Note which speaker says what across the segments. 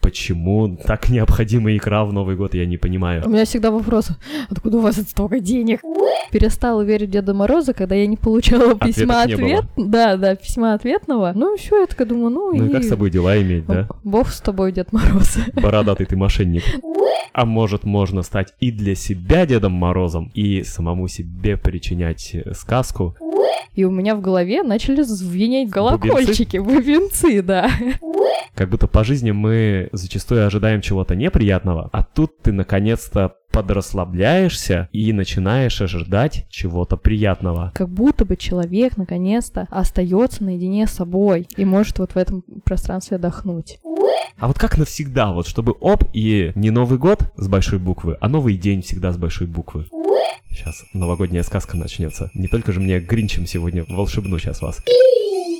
Speaker 1: Почему так необходима икра в Новый год, я не понимаю.
Speaker 2: У меня всегда вопрос, откуда у вас столько денег? Перестала верить в Деда Мороза, когда я не получала письма
Speaker 1: Ответов
Speaker 2: ответ. Да, да, письма ответного. Ну, все, я такая думаю, ну,
Speaker 1: Ну и как с тобой дела иметь, да?
Speaker 2: Бог с тобой, Дед Мороз.
Speaker 1: Бородатый ты мошенник. А может, можно стать и для себя Дедом Морозом, и самому себе причинять сказку.
Speaker 2: И у меня в голове начали звенеть колокольчики, бубенцы, да.
Speaker 1: Как будто по жизни мы зачастую ожидаем чего-то неприятного, а тут ты наконец-то подрасслабляешься и начинаешь ожидать чего-то приятного.
Speaker 2: Как будто бы человек наконец-то остается наедине с собой и может вот в этом пространстве отдохнуть.
Speaker 1: А вот как навсегда, вот чтобы оп, и не Новый год с большой буквы, а новый день всегда с большой буквы. Сейчас новогодняя сказка начнется. Не только же мне Гринчем сегодня волшебну сейчас вас.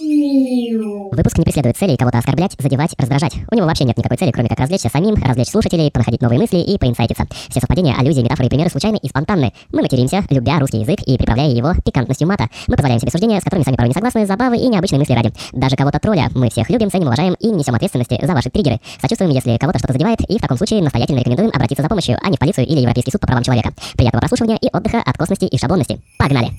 Speaker 3: Выпуск не преследует целей кого-то оскорблять, задевать, раздражать. У него вообще нет никакой цели, кроме как развлечься самим, развлечь слушателей, понаходить новые мысли и поинсайтиться. Все совпадения, аллюзии, метафоры и примеры случайны и спонтанны. Мы материмся, любя русский язык и приправляя его пикантностью мата. Мы позволяем себе суждения, с которыми сами порой не согласны, забавы и необычные мысли ради. Даже кого-то тролля мы всех любим, ценим, уважаем и не несем ответственности за ваши триггеры. Сочувствуем, если кого-то что-то задевает, и в таком случае настоятельно рекомендуем обратиться за помощью, а не в полицию или Европейский суд по правам человека. Приятного прослушивания и отдыха от косности и шаблонности. Погнали!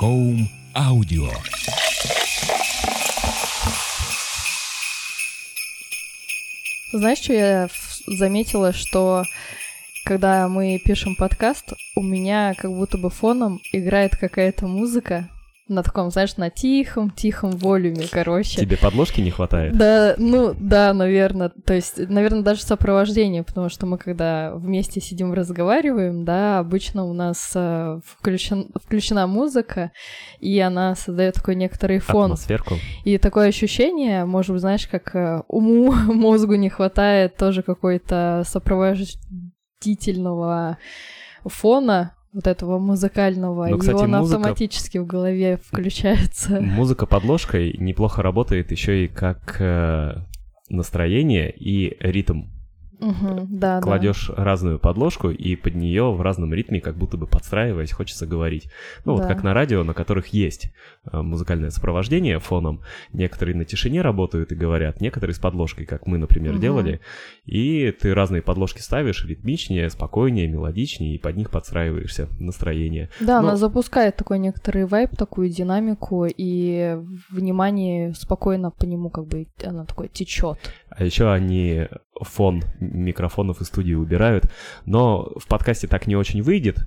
Speaker 4: Home Audio.
Speaker 2: Знаешь, что я заметила, что когда мы пишем подкаст, у меня как будто бы фоном играет какая-то музыка на таком, знаешь, на тихом-тихом волюме, короче.
Speaker 1: Тебе подложки не хватает?
Speaker 2: Да, ну да, наверное. То есть, наверное, даже сопровождение, потому что мы когда вместе сидим разговариваем, да, обычно у нас э, включен, включена музыка, и она создает такой некоторый фон.
Speaker 1: Атмосферку.
Speaker 2: И такое ощущение, может быть, знаешь, как э, уму, мозгу не хватает тоже какой-то сопровождительного фона, вот этого музыкального,
Speaker 1: Ну,
Speaker 2: и
Speaker 1: кстати,
Speaker 2: он
Speaker 1: музыка-
Speaker 2: автоматически в голове включается.
Speaker 1: Музыка подложкой неплохо работает еще и как э, настроение и ритм.
Speaker 2: Мгм, да, да.
Speaker 1: Кладешь разную подложку, и под нее в разном ритме, как будто бы подстраиваясь, хочется говорить. Ну, вот
Speaker 2: Да.
Speaker 1: как на радио, на которых есть э, музыкальное сопровождение фоном. Некоторые на тишине работают и говорят, некоторые с подложкой, как мы, например,
Speaker 2: Мгм.
Speaker 1: делали. И ты разные подложки ставишь, ритмичнее, спокойнее, мелодичнее, и под них подстраиваешься настроение.
Speaker 2: Да,
Speaker 1: Ну-
Speaker 2: она запускает такой некоторый вайб, такую динамику, и внимание спокойно по нему как бы она такой течет.
Speaker 1: А еще они фон микрофонов из студии убирают. Но в подкасте так не очень выйдет,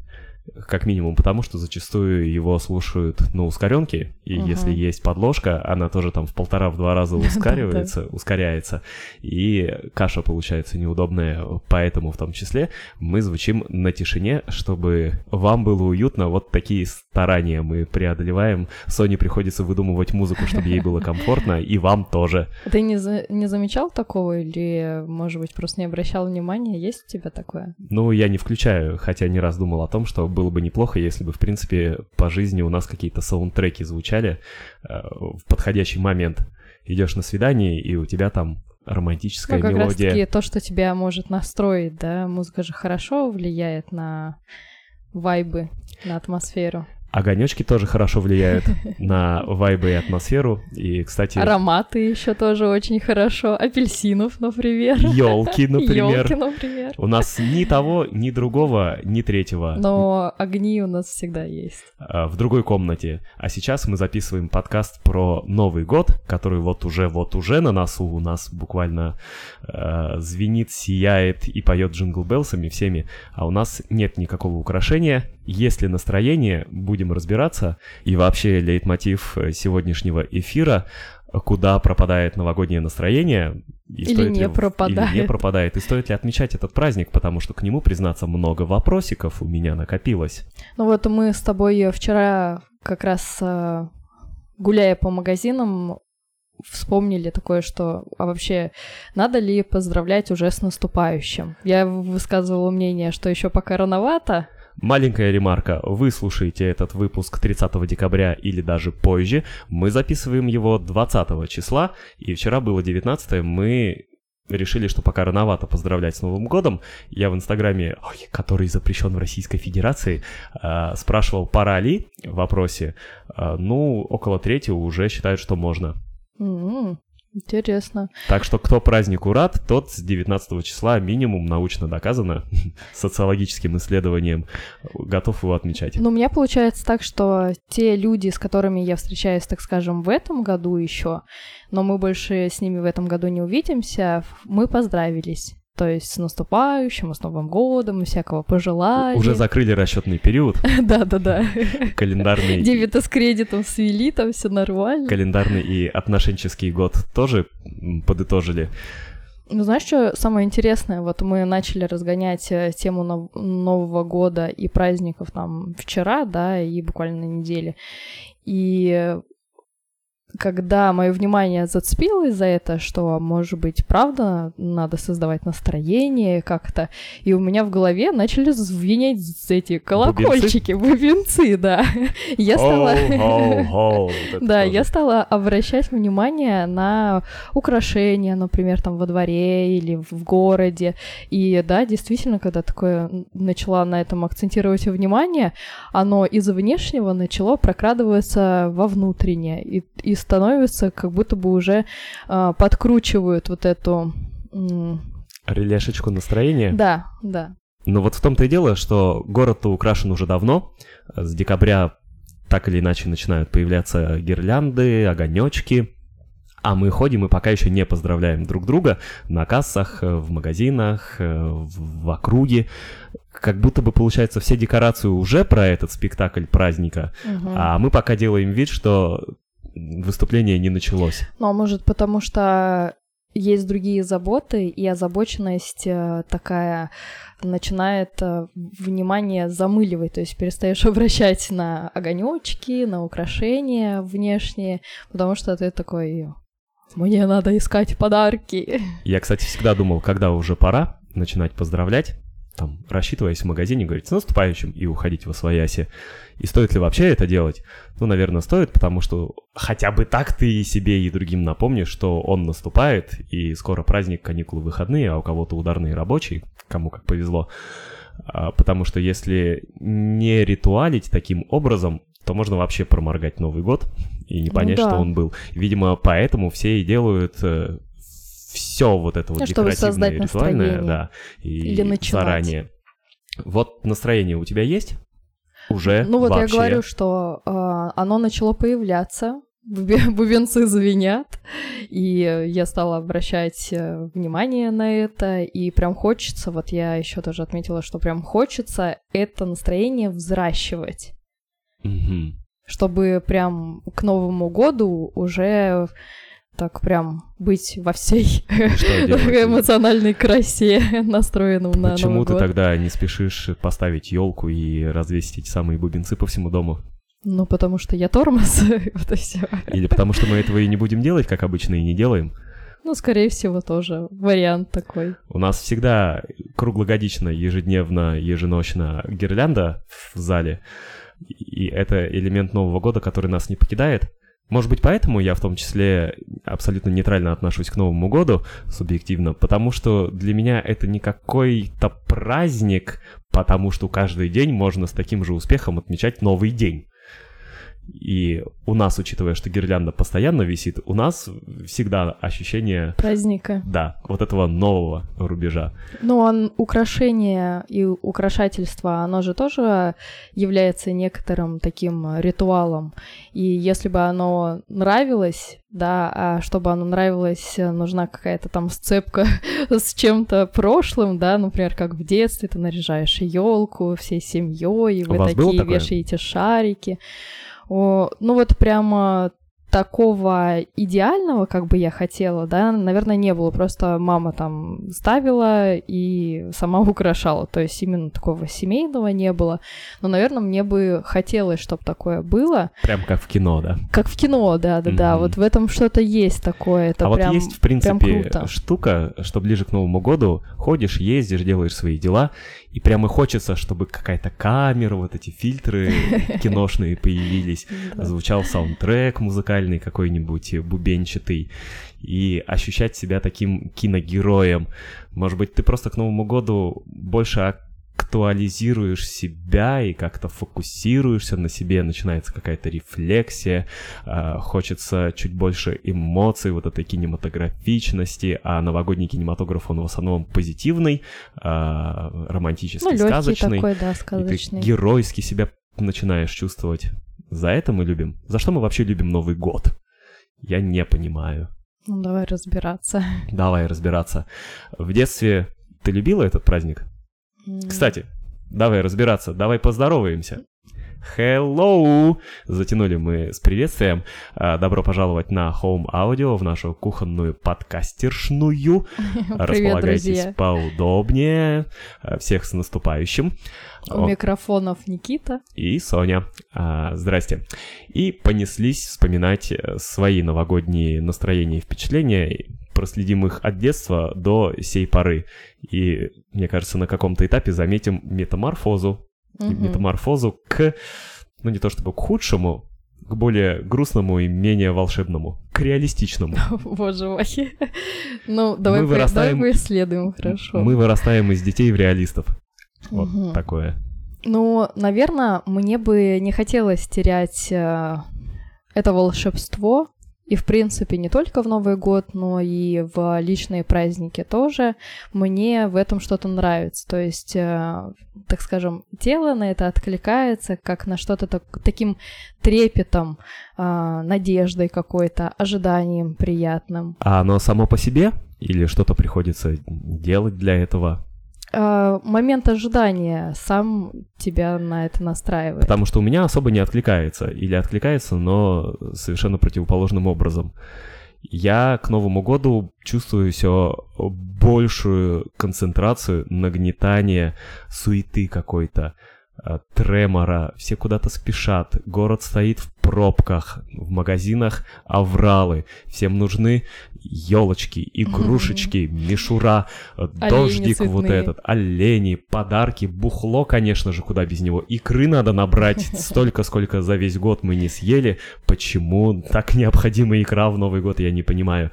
Speaker 1: как минимум, потому что зачастую его слушают на ускоренке, и
Speaker 2: Мгм.
Speaker 1: если есть подложка, она тоже там в полтора-в два раза ускоривается, ускоряется, и каша получается неудобная, поэтому в том числе мы звучим на тишине, чтобы вам было уютно. Вот такие старания мы преодолеваем. Соне приходится выдумывать музыку, чтобы ей было комфортно, и вам тоже.
Speaker 2: Ты не, за- не замечал такого или, может быть, просто не обращал внимания? Есть у тебя такое?
Speaker 1: Ну, я не включаю, хотя не раз думал о том, что было бы неплохо, если бы, в принципе, по жизни у нас какие-то саундтреки звучали э, в подходящий момент. Идешь на свидание, и у тебя там романтическая
Speaker 2: ну, как раз
Speaker 1: мелодия.
Speaker 2: таки то, что тебя может настроить, да? Музыка же хорошо влияет на вайбы, на атмосферу.
Speaker 1: Огонечки тоже хорошо влияют на вайбы и атмосферу. И, кстати,
Speaker 2: Ароматы еще тоже очень хорошо. Апельсинов, например.
Speaker 1: елки, например.
Speaker 2: Ёлки, например.
Speaker 1: У нас ни того, ни другого, ни третьего.
Speaker 2: Но огни у нас всегда есть.
Speaker 1: э, в другой комнате. А сейчас мы записываем подкаст про Новый год, который вот уже, вот уже на носу у нас буквально э, звенит, сияет и поет джингл беллсами всеми, а у нас нет никакого украшения. Есть ли настроение, будем разбираться. И вообще лейтмотив э, сегодняшнего эфира куда пропадает новогоднее настроение. и
Speaker 2: Или не
Speaker 1: ли
Speaker 2: пропадает.
Speaker 1: Или не пропадает. И стоит ли отмечать этот праздник, потому что к нему, признаться, много вопросиков у меня накопилось.
Speaker 2: Ну вот мы с тобой вчера как раз э, гуляя по магазинам вспомнили такое, что а вообще надо ли поздравлять уже с наступающим? Я высказывала мнение, что еще пока рановато.
Speaker 1: Маленькая ремарка. Вы слушаете этот выпуск 30 декабря или даже позже. Мы записываем его 20 числа, и вчера было 19 мы решили, что пока рановато поздравлять с Новым годом. Я в Инстаграме, ой, который запрещен в Российской Федерации, э, спрашивал, пора ли в вопросе. Э, ну, около третьего уже считают, что можно.
Speaker 2: М, Интересно.
Speaker 1: Так что кто празднику рад, тот с 19 числа минимум научно доказано социологическим исследованием готов его отмечать.
Speaker 2: Ну, у меня получается так, что те люди, с которыми я встречаюсь, так скажем, в этом году еще, но мы больше с ними в этом году не увидимся, мы поздравились. То есть с наступающим, с Новым годом, и всякого пожелали.
Speaker 1: Уже закрыли расчетный период,
Speaker 2: Да-да-да.
Speaker 1: календарный,
Speaker 2: Дебета с кредитом свели, там все нормально.
Speaker 1: календарный и отношенческий год тоже подытожили.
Speaker 2: Ну, знаешь, что самое интересное? Вот мы начали разгонять э, тему нов- Нового года и праздников там вчера, да, и буквально на неделе. И когда мое внимание зацепилось за это, что, может быть, правда, надо создавать настроение как-то, и у меня в голове начали звенеть эти колокольчики, бубенцы, да. Я стала... Да,
Speaker 1: тоже.
Speaker 2: я стала обращать внимание на украшения, например, там во дворе или в городе. И да, действительно, когда такое начала на этом акцентировать внимание, оно из внешнего начало прокрадываться во внутреннее и, и становится как будто бы уже а, подкручивают вот эту... м,
Speaker 1: Релешечку настроения.
Speaker 2: Да, да.
Speaker 1: Но вот в том-то и дело, что город-то украшен уже давно. С декабря так или иначе начинают появляться гирлянды, огонечки. А мы ходим и пока еще не поздравляем друг друга на кассах, э, в магазинах, э, в, округе. Как будто бы, получается, все декорации уже про этот спектакль праздника,
Speaker 2: Мгм.
Speaker 1: а мы пока делаем вид, что выступление не началось.
Speaker 2: Ну, а может, потому что есть другие заботы, и озабоченность э, такая начинает э, внимание замыливать, то есть перестаешь обращать на огонечки, на украшения внешние, потому что ты такой, мне надо искать подарки.
Speaker 1: Я, кстати, всегда думал, когда уже пора начинать поздравлять, там, рассчитываясь в магазине, говорить с наступающим и уходить во свояси. И стоит ли вообще это делать? Ну, наверное, стоит, потому что хотя бы так ты и себе, и другим напомнишь, что он наступает, и скоро праздник, каникулы, выходные, а у кого-то ударные рабочие, кому как повезло. А, Потому что если не ритуалить таким образом, то можно вообще проморгать Новый год и не
Speaker 2: Ну
Speaker 1: понять,
Speaker 2: да.
Speaker 1: что он был. Видимо, поэтому все и делают все вот это вот
Speaker 2: чтобы
Speaker 1: декоративное, ритуальное,
Speaker 2: настроение.
Speaker 1: да, и
Speaker 2: Или начинать.
Speaker 1: заранее. Вот настроение у тебя есть? Уже
Speaker 2: Ну вот
Speaker 1: вообще?
Speaker 2: я говорю, что э, оно начало появляться, бубе- бубенцы звенят, и я стала обращать э, внимание на это, и прям хочется, вот я еще тоже отметила, что прям хочется это настроение взращивать,
Speaker 1: Мгм.
Speaker 2: чтобы прям к Новому году уже так прям быть во всей эмоциональной красе настроенным на
Speaker 1: Почему ты
Speaker 2: год.
Speaker 1: тогда не спешишь поставить елку и развесить эти самые бубенцы по всему дому?
Speaker 2: Ну, потому что я тормоз, вот и все.
Speaker 1: Или потому что мы этого и не будем делать, как обычно, и не делаем?
Speaker 2: Ну, скорее всего, тоже вариант такой.
Speaker 1: У нас всегда круглогодично, ежедневно, еженочно гирлянда в зале, и это элемент Нового года, который нас не покидает. Может быть, поэтому я в том числе абсолютно нейтрально отношусь к Новому году, субъективно, потому что для меня это не какой-то праздник, потому что каждый день можно с таким же успехом отмечать новый день. И у нас, учитывая, что гирлянда постоянно висит, у нас всегда ощущение,
Speaker 2: Праздника.
Speaker 1: да, вот этого нового рубежа.
Speaker 2: Ну, он, украшение и украшательство, оно же тоже является некоторым таким ритуалом. И если бы оно нравилось, да, а чтобы оно нравилось, нужна какая-то там сцепка с чем-то прошлым, да, например, как в детстве ты наряжаешь елку всей семьей, и вы такие вешаете шарики. О, ну вот прямо такого идеального, как бы я хотела, да, наверное, не было. Просто мама там ставила и сама украшала. То есть именно такого семейного не было. Но, наверное, мне бы хотелось, чтобы такое было.
Speaker 1: Прям как в кино, да.
Speaker 2: Как в кино, да-да-да.
Speaker 1: Мгм.
Speaker 2: Вот в этом что-то есть такое. Это
Speaker 1: а
Speaker 2: прям,
Speaker 1: вот есть, в принципе, штука, что ближе к Новому году ходишь, ездишь, делаешь свои дела, и прямо хочется, чтобы какая-то камера, вот эти фильтры киношные появились,
Speaker 2: Да.
Speaker 1: звучал саундтрек музыкальный музыкальный какой-нибудь, бубенчатый, и ощущать себя таким киногероем. Может быть, ты просто к Новому году больше актуализируешь себя и как-то фокусируешься на себе, начинается какая-то рефлексия, э, хочется чуть больше эмоций, вот этой кинематографичности, а новогодний кинематограф, он в основном позитивный, э, романтический,
Speaker 2: ну,
Speaker 1: сказочный.
Speaker 2: такой, да,
Speaker 1: сказочный. И ты геройски себя начинаешь чувствовать. За это мы любим. За что мы вообще любим Новый год? Я не понимаю.
Speaker 2: Ну, давай разбираться.
Speaker 1: Давай разбираться. В детстве ты любила этот праздник? Кстати, давай разбираться, давай поздороваемся. Hello! Затянули мы с приветствием. А, добро пожаловать на Home Audio, в нашу кухонную подкастершную. Располагайтесь друзья. поудобнее. А, всех с наступающим.
Speaker 2: У О. микрофонов Никита.
Speaker 1: И Соня. А, здрасте. И понеслись вспоминать э, свои новогодние настроения и впечатления проследим их от детства до сей поры. И, мне кажется, на каком-то этапе заметим метаморфозу. Угу. Метаморфозу к, ну не то чтобы к худшему, к более грустному и менее волшебному, к реалистичному.
Speaker 2: Боже мой. Ну, давай, мы вырастаем, давай исследуем, хорошо.
Speaker 1: Мы вырастаем из детей в реалистов. Вот угу. такое.
Speaker 2: Ну, наверное, мне бы не хотелось терять э, это волшебство, и, в принципе, не только в Новый год, но и в личные праздники тоже мне в этом что-то нравится. То есть, э, так скажем, тело на это откликается, как на что-то так, таким трепетом, э, надеждой какой-то, ожиданием приятным.
Speaker 1: А оно само по себе? Или что-то приходится делать для этого?
Speaker 2: Э, момент ожидания сам тебя на это настраивает.
Speaker 1: Потому что у меня особо не откликается. Или откликается, но совершенно противоположным образом. Я к Новому году чувствую все большую концентрацию, нагнетание, суеты какой-то. Э, тремора, все куда-то спешат, город стоит в пробках, в магазинах авралы, всем нужны елочки, игрушечки, мишура, э, дождик цветные. вот этот, олени, подарки, бухло, конечно же, куда без него. Икры надо набрать столько, сколько за весь год мы не съели. Почему так необходима икра в Новый год, я не понимаю.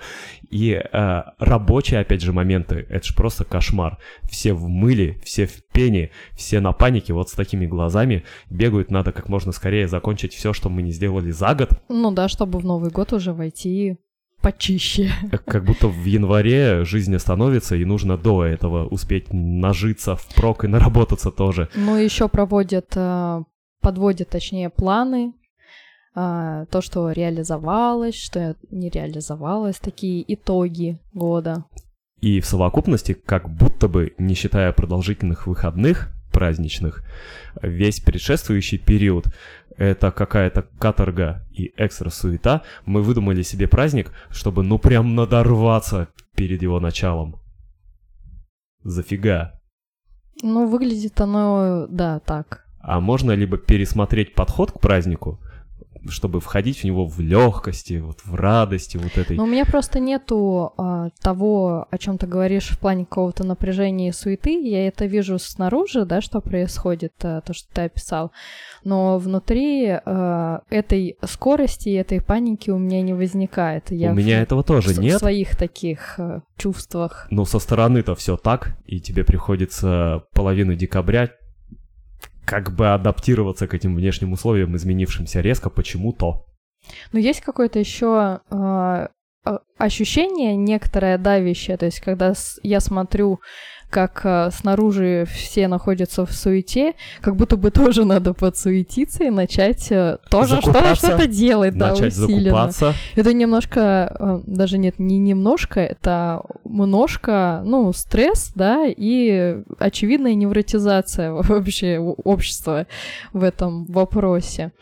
Speaker 1: И э, рабочие, опять же, моменты, это же просто кошмар. Все в мыле, все в пене, все на панике, вот с такими глазами бегают, надо как можно скорее закончить все, что мы не сделали за год.
Speaker 2: Ну да, чтобы в Новый год уже войти почище.
Speaker 1: Как будто в январе жизнь остановится, и нужно до этого успеть нажиться впрок и наработаться тоже.
Speaker 2: Ну, еще проводят, э, подводят, точнее, планы а, то, что реализовалось, что не реализовалось, такие итоги года.
Speaker 1: И в совокупности, как будто бы, не считая продолжительных выходных праздничных, весь предшествующий период — это какая-то каторга и экстра-суета. Мы выдумали себе праздник, чтобы ну прям надорваться перед его началом. Зафига.
Speaker 2: Ну, выглядит оно, да, так.
Speaker 1: А можно либо пересмотреть подход к празднику, чтобы входить в него в легкости, вот в радости, вот этой.
Speaker 2: Но у меня просто нету а, того, о чем ты говоришь в плане какого-то напряжения и суеты. Я это вижу снаружи, да, что происходит, а, то, что ты описал. Но внутри а, этой скорости, этой паники у меня не возникает.
Speaker 1: Я у меня этого тоже
Speaker 2: в,
Speaker 1: нет.
Speaker 2: В своих таких а, чувствах.
Speaker 1: Ну, со стороны-то все так, и тебе приходится половину декабря как бы адаптироваться к этим внешним условиям, изменившимся резко почему-то.
Speaker 2: Но есть какое-то еще э, ощущение некоторое давящее, то есть когда я смотрю как э, снаружи все находятся в суете, как будто бы тоже надо подсуетиться и начать э, тоже что-то, что-то делать, да, усиленно. Закупаться. Это немножко, э, даже нет, не немножко, это множко, ну, стресс, да, и очевидная невротизация вообще общества в этом вопросе.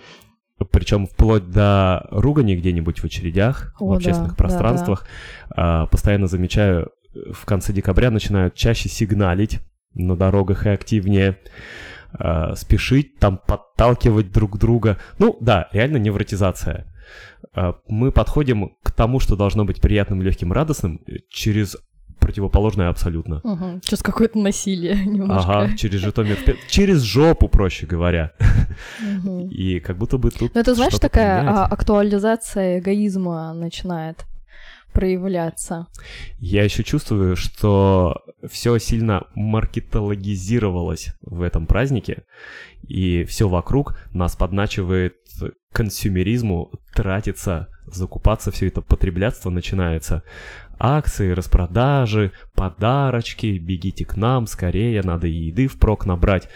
Speaker 1: Причем вплоть до ругани где-нибудь в очередях, О, в общественных да, пространствах. Да, да. Постоянно замечаю в конце декабря начинают чаще сигналить на дорогах и активнее э, спешить, там подталкивать друг друга. Ну да, реально невротизация. Э, мы подходим к тому, что должно быть приятным, легким, радостным через противоположное абсолютно.
Speaker 2: Угу, через какое-то насилие немножко.
Speaker 1: Ага, через Житомир. Через жопу, проще говоря.
Speaker 2: Мгм.
Speaker 1: И как будто бы тут
Speaker 2: Ну, это, знаешь, такая а, актуализация эгоизма начинает проявляться.
Speaker 1: Я еще чувствую, что все сильно маркетологизировалось в этом празднике, и все вокруг нас подначивает консюмеризму, тратиться, закупаться, все это потреблятство начинается. Акции, распродажи, подарочки, бегите к нам, скорее, надо еды впрок набрать.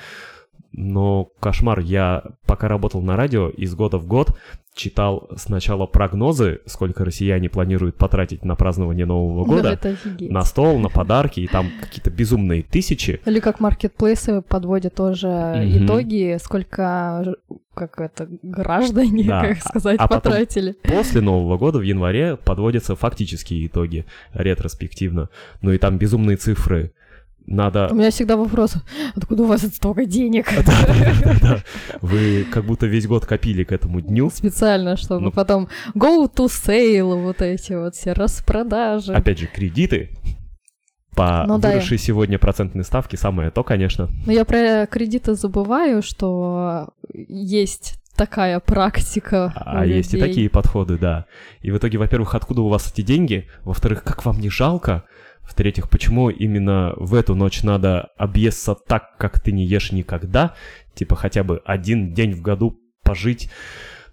Speaker 1: Но кошмар, я пока работал на радио, из года в год читал сначала прогнозы, сколько россияне планируют потратить на празднование Нового
Speaker 2: Да,
Speaker 1: года,
Speaker 2: офигеть.
Speaker 1: на стол, на подарки, и там какие-то безумные тысячи.
Speaker 2: Или как маркетплейсы подводят тоже
Speaker 1: Мгм.
Speaker 2: итоги, сколько как это граждане,
Speaker 1: Да,
Speaker 2: как сказать,
Speaker 1: а потом-
Speaker 2: потратили.
Speaker 1: После Нового года в январе подводятся фактические итоги ретроспективно. Ну и там безумные цифры. Надо...
Speaker 2: У меня всегда вопрос, откуда у вас столько денег?
Speaker 1: Да-да-да-да. Вы как будто весь год копили к этому дню.
Speaker 2: Специально, чтобы
Speaker 1: Ну.
Speaker 2: потом go to sale, вот эти вот все распродажи.
Speaker 1: Опять же, кредиты по
Speaker 2: Ну да,
Speaker 1: выросшей сегодня процентной ставке самое то, конечно.
Speaker 2: Но я про кредиты забываю, что есть такая практика.
Speaker 1: А
Speaker 2: у
Speaker 1: есть и
Speaker 2: людей.
Speaker 1: такие подходы, да. И в итоге, во-первых, откуда у вас эти деньги? Во-вторых, как вам не жалко? В-третьих, почему именно в эту ночь надо объесться так, как ты не ешь никогда? Типа хотя бы один день в году пожить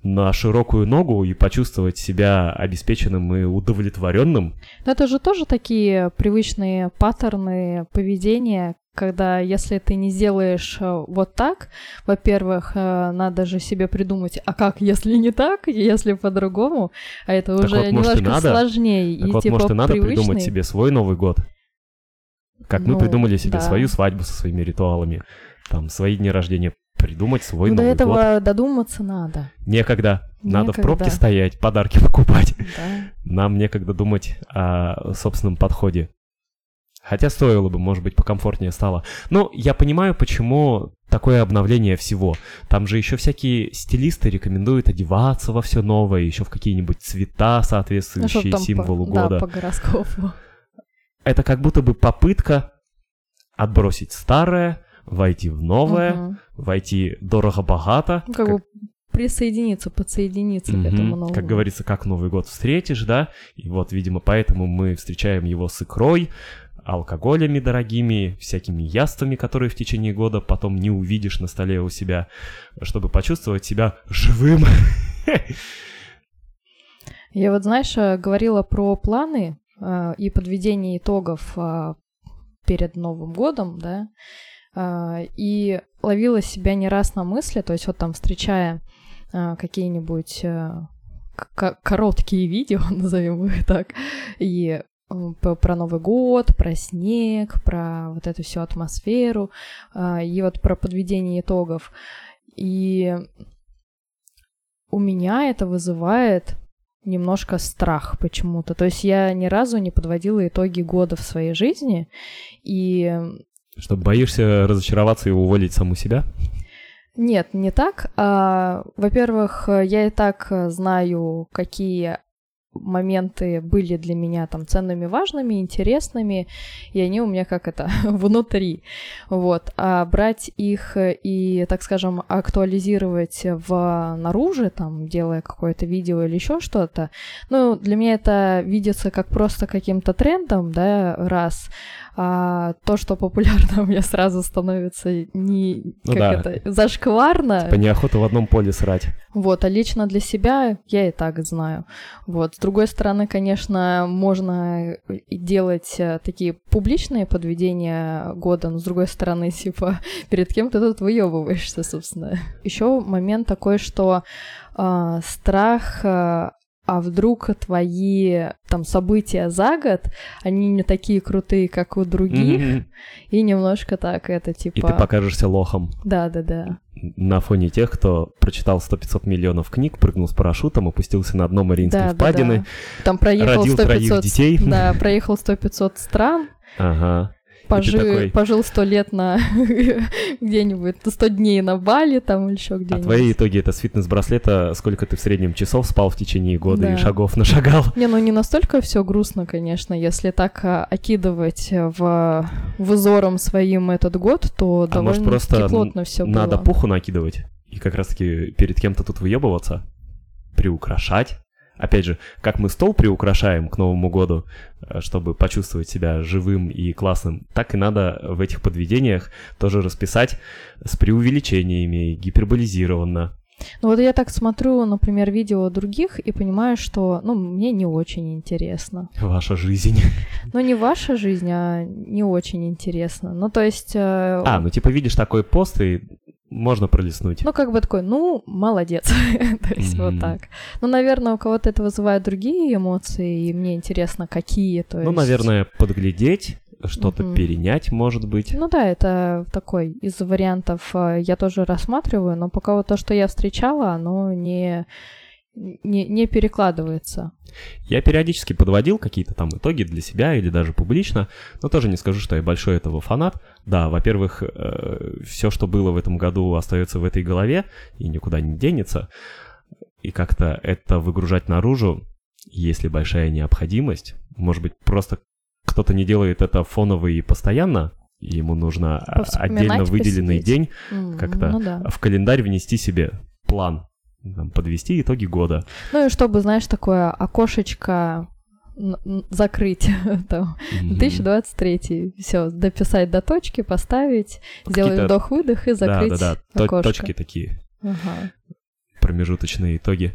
Speaker 1: на широкую ногу и почувствовать себя обеспеченным и удовлетворенным.
Speaker 2: Но это же тоже такие привычные паттерны поведения, когда если ты не сделаешь э, вот так, во-первых, э, надо же себе придумать, а как, если не так, если по-другому, а это
Speaker 1: Так
Speaker 2: уже
Speaker 1: вот, может,
Speaker 2: немножко
Speaker 1: надо.
Speaker 2: сложнее.
Speaker 1: Так
Speaker 2: и
Speaker 1: вот,
Speaker 2: типа
Speaker 1: может, и надо придумать
Speaker 2: привычный-
Speaker 1: себе свой Новый год. Как мы
Speaker 2: Ну,
Speaker 1: придумали себе
Speaker 2: да.
Speaker 1: свою свадьбу со своими ритуалами. Там, свои дни рождения. Придумать свой
Speaker 2: Ну, до
Speaker 1: Новый
Speaker 2: этого
Speaker 1: год.
Speaker 2: додуматься надо.
Speaker 1: Некогда. Надо в пробке
Speaker 2: Некогда.
Speaker 1: стоять, подарки покупать.
Speaker 2: Да.
Speaker 1: Нам некогда думать о собственном подходе. Хотя стоило бы, может быть, покомфортнее стало. Но я понимаю, почему такое обновление всего. Там же еще всякие стилисты рекомендуют одеваться во все новое, еще в какие-нибудь цвета,
Speaker 2: Ну,
Speaker 1: соответствующие
Speaker 2: по-
Speaker 1: символу
Speaker 2: да,
Speaker 1: года.
Speaker 2: по гороскопу.
Speaker 1: Это как будто бы попытка отбросить старое, войти в новое,
Speaker 2: Мгм.
Speaker 1: войти дорого-богато.
Speaker 2: Ну, как бы присоединиться, подсоединиться к
Speaker 1: Мгм.
Speaker 2: этому новому.
Speaker 1: Как говорится, как Новый год встретишь, да? И вот, видимо, поэтому мы встречаем его с икрой, алкоголями дорогими, всякими яствами, которые в течение года потом не увидишь на столе у себя, чтобы почувствовать себя живым.
Speaker 2: Я вот, знаешь, э, говорила про планы э, и подведение итогов э, перед Новым годом, да, и ловила себя не раз на мысли, то есть вот там встречая какие-нибудь короткие видео, назовем их так, и про Новый год, про снег, про вот эту всю атмосферу, э, и вот про подведение итогов. И у меня это вызывает немножко страх почему-то. То есть я ни разу не подводила итоги года в своей жизни, и
Speaker 1: Что, боишься разочароваться и уволить саму себя?
Speaker 2: нет, не так. А, во-первых, я и так э, знаю, какие моменты были для меня там ценными, важными, интересными, и они у меня как это внутри, вот. А брать их и, так скажем, актуализировать в наружу, там, делая какое-то видео или еще что-то, ну, для меня это видится как просто каким-то трендом, да, раз, а то, что популярно, у меня сразу становится не
Speaker 1: Ну
Speaker 2: как
Speaker 1: да.
Speaker 2: это зашкварно,
Speaker 1: Типа неохота в одном поле срать.
Speaker 2: вот, а лично для себя я и так знаю. Вот, с другой стороны, конечно, можно делать э, такие публичные подведения года, но с другой стороны, типа, перед кем ты тут выебываешься, собственно. Еще момент такой, что а, страх а, а вдруг твои там события за год, они не такие крутые, как у других,
Speaker 1: Мгм.
Speaker 2: и немножко так это
Speaker 1: И
Speaker 2: типа...
Speaker 1: ты покажешься лохом.
Speaker 2: Да-да-да.
Speaker 1: на фоне тех, кто прочитал 100-500 миллионов книг, прыгнул с парашютом, опустился на дно Мариинской
Speaker 2: Да, да,
Speaker 1: впадины.
Speaker 2: да. Там проехал
Speaker 1: родил троих
Speaker 2: 100-500...
Speaker 1: детей.
Speaker 2: Да, проехал 100-500 стран,
Speaker 1: Ага.
Speaker 2: Пожил,
Speaker 1: такой-
Speaker 2: пожил 100 лет на где-нибудь, 100 дней на Бали там или еще
Speaker 1: А
Speaker 2: где-нибудь.
Speaker 1: твои итоги это с фитнес-браслета, сколько ты в среднем часов спал в течение года
Speaker 2: Да.
Speaker 1: и шагов нашагал.
Speaker 2: Не, ну не настолько все грустно, конечно. Если так а, окидывать в взором своим этот год, то
Speaker 1: А может
Speaker 2: довольно
Speaker 1: просто
Speaker 2: плотно все было.
Speaker 1: Надо пуху накидывать и как раз-таки перед кем-то тут выебываться, приукрашать. Опять же, как мы стол приукрашаем к Новому году, э, чтобы почувствовать себя живым и классным, так и надо в этих подведениях тоже расписать с преувеличениями, гиперболизированно.
Speaker 2: Ну вот я так смотрю, например, видео других и понимаю, что, ну, мне не очень интересно.
Speaker 1: Ваша жизнь.
Speaker 2: Ну, не ваша жизнь, а не очень интересно. Ну, то есть... э,
Speaker 1: А, ну типа видишь такой пост и можно пролистнуть.
Speaker 2: Ну, как бы такой, ну, молодец. То есть вот
Speaker 1: Мгм.
Speaker 2: так. Ну, наверное, у кого-то это вызывает другие эмоции, и мне интересно, какие. То
Speaker 1: Ну,
Speaker 2: есть-
Speaker 1: наверное, подглядеть, что-то
Speaker 2: Мгм.
Speaker 1: перенять, может быть.
Speaker 2: Ну да, это такой из вариантов э, я тоже рассматриваю, но пока вот то, что я встречала, оно не, не, не перекладывается.
Speaker 1: Я периодически подводил какие-то там итоги для себя или даже публично, но тоже не скажу, что я большой этого фанат. Да, во-первых, все, что было в этом году, остается в этой голове и никуда не денется. И как-то это выгружать наружу, если большая необходимость, может быть, просто кто-то не делает это фоново и постоянно, и ему нужно а, отдельно выделенный
Speaker 2: посидеть.
Speaker 1: день
Speaker 2: М,
Speaker 1: Как-то
Speaker 2: Ну да.
Speaker 1: в календарь внести себе план, там, подвести итоги года.
Speaker 2: Ну и чтобы, знаешь, такое окошечко закрыть там,
Speaker 1: Мгм.
Speaker 2: 2023. Все, дописать до точки, поставить, сделать
Speaker 1: Какие-то-
Speaker 2: вдох-выдох и закрыть
Speaker 1: Да, да, да.
Speaker 2: окошко.
Speaker 1: точки такие,
Speaker 2: Ага.
Speaker 1: промежуточные итоги.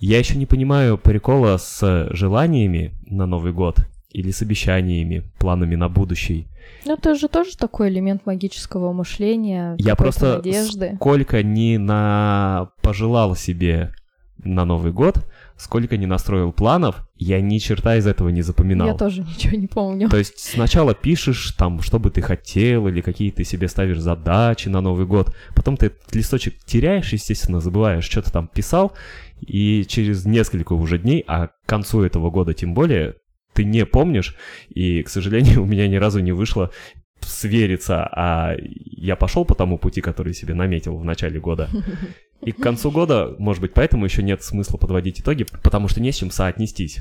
Speaker 1: Я еще не понимаю прикола с желаниями на Новый год или с обещаниями, планами на будущий.
Speaker 2: Ну, это же тоже такой элемент магического мышления,
Speaker 1: Я просто
Speaker 2: надежды.
Speaker 1: сколько не на пожелал себе на Новый год, сколько не настроил планов, я ни черта из этого не запоминал.
Speaker 2: Я тоже ничего не помню.
Speaker 1: То есть сначала пишешь там, что бы ты хотел, или какие ты себе ставишь задачи на Новый год. Потом ты этот листочек теряешь, естественно, забываешь, что ты там писал. И через несколько уже дней, а к концу этого года тем более, ты не помнишь. И, к сожалению, у меня ни разу не вышло свериться, а я пошел по тому пути, который себе наметил в начале года. И к концу года, может быть, поэтому еще нет смысла подводить итоги, потому что не с чем соотнестись.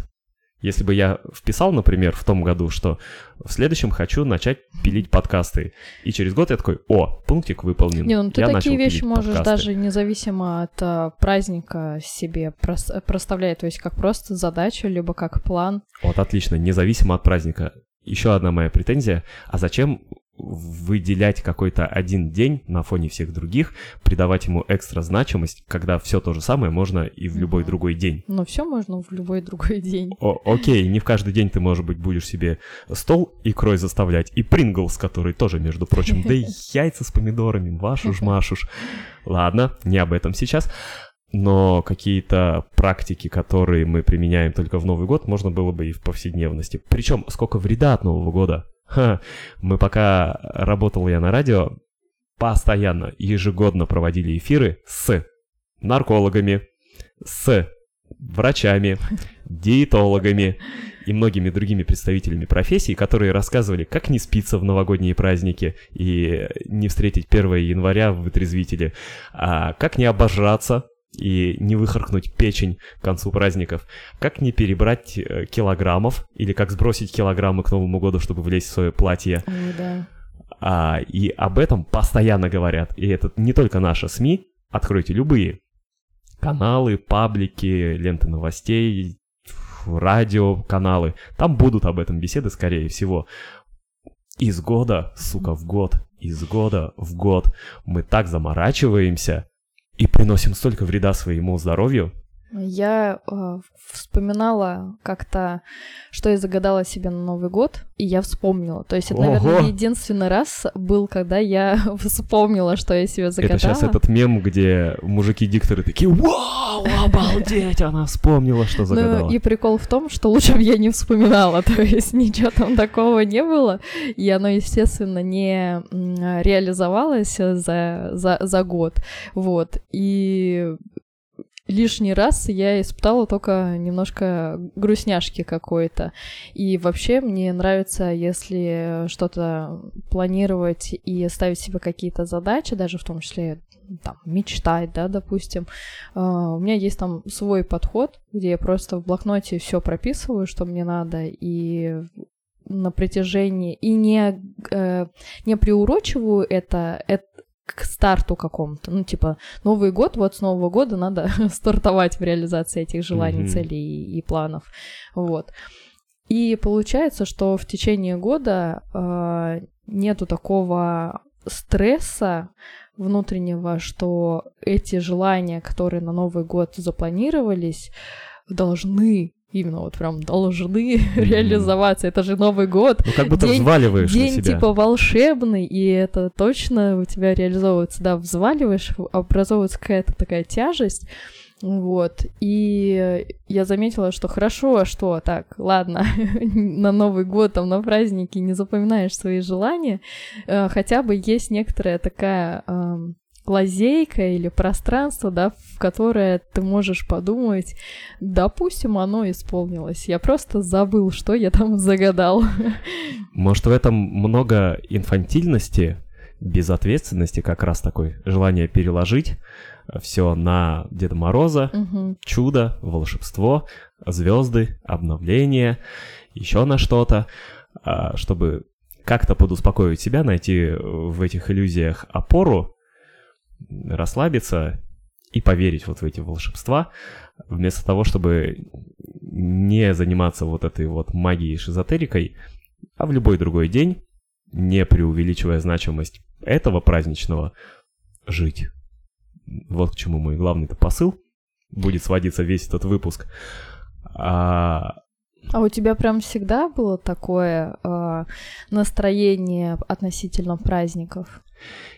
Speaker 1: Если бы я вписал, например, в том году, что в следующем хочу начать пилить подкасты, и через год я такой, о, пунктик выполнен.
Speaker 2: Не, ну ты
Speaker 1: я
Speaker 2: такие вещи можешь
Speaker 1: подкасты».
Speaker 2: даже независимо от а, праздника себе прос- проставлять, то есть как просто задачу, либо как план.
Speaker 1: Вот отлично, независимо от праздника. Еще одна моя претензия. А зачем выделять какой-то один день на фоне всех других, придавать ему экстра значимость, когда все то же самое можно и в любой другой день?
Speaker 2: Но все можно в любой другой день.
Speaker 1: О, окей, не в каждый день ты, может быть, будешь себе стол икрой заставлять, и Принглс, который тоже, между прочим, да и яйца с помидорами, вашу ж машу ж. Ладно, не об этом сейчас. Но какие-то практики, которые мы применяем только в Новый год, можно было бы и в повседневности. Причем сколько вреда от Нового года. Мы пока работал я на радио, постоянно, ежегодно проводили эфиры с наркологами, с врачами, диетологами и многими другими представителями профессий, которые рассказывали, как не спиться в новогодние праздники и не встретить 1 января в вытрезвителе, а как не обожраться и не выхаркнуть печень к концу праздников, как не перебрать э, килограммов или как сбросить килограммы к Новому году, чтобы влезть в свое платье.
Speaker 2: Ой, да.
Speaker 1: А, и об этом постоянно говорят. И это не только наши СМИ. Откройте любые каналы, паблики, ленты новостей, радио, каналы. Там будут об этом беседы, скорее всего. Из года, сука, в год, из года в год мы так заморачиваемся и приносим столько вреда своему здоровью.
Speaker 2: Я э, вспоминала как-то, что я загадала себе на Новый год, и я вспомнила. То есть это, наверное,
Speaker 1: Ого!
Speaker 2: единственный раз был, когда я вспомнила, что я себе загадала.
Speaker 1: Это сейчас этот мем, где мужики-дикторы такие «Вау, обалдеть, она вспомнила, что загадала».
Speaker 2: Ну и прикол в том, что лучше бы я не вспоминала, то есть ничего там такого не было, и оно, естественно, не реализовалось за, за, за год, вот, и лишний раз я испытала только немножко грустняшки какой-то. И вообще мне нравится, если что-то планировать и ставить себе какие-то задачи, даже в том числе там, мечтать, да, допустим. А, У меня есть там свой подход, где я просто в блокноте все прописываю, что мне надо, и на протяжении и не, э, не приурочиваю это, это к старту какому-то. Ну, типа, Новый год, вот с Нового года надо стартовать в реализации этих желаний,
Speaker 1: Мгм.
Speaker 2: целей и, и планов. Вот. И получается, что в течение года э, нету такого стресса внутреннего, что эти желания, которые на Новый год запланировались, должны именно вот прям должны реализоваться. Это же Новый год.
Speaker 1: Ну, как будто
Speaker 2: День-
Speaker 1: взваливаешь на
Speaker 2: День
Speaker 1: себя.
Speaker 2: типа волшебный, и это точно у тебя реализовывается, да, взваливаешь, образовывается какая-то такая тяжесть. Вот, и я заметила, что хорошо, а что так, ладно, на Новый год, там, на праздники не запоминаешь свои желания, э, хотя бы есть некоторая такая лазейка или пространство, да, в которое ты можешь подумать, допустим, оно исполнилось, я просто забыл, что я там загадал.
Speaker 1: Может, в этом много инфантильности, безответственности, как раз такое желание переложить все на Деда Мороза,
Speaker 2: Мгм.
Speaker 1: чудо, волшебство, звезды, обновление, еще на что-то, а, чтобы как-то подуспокоить себя, найти в этих иллюзиях опору, расслабиться и поверить вот в эти волшебства, вместо того, чтобы не заниматься вот этой вот магией шизотерикой, а в любой другой день, не преувеличивая значимость этого праздничного, жить. Вот к чему мой главный-то посыл будет сводиться весь этот выпуск. А,
Speaker 2: А у тебя прям всегда было такое э, настроение относительно праздников?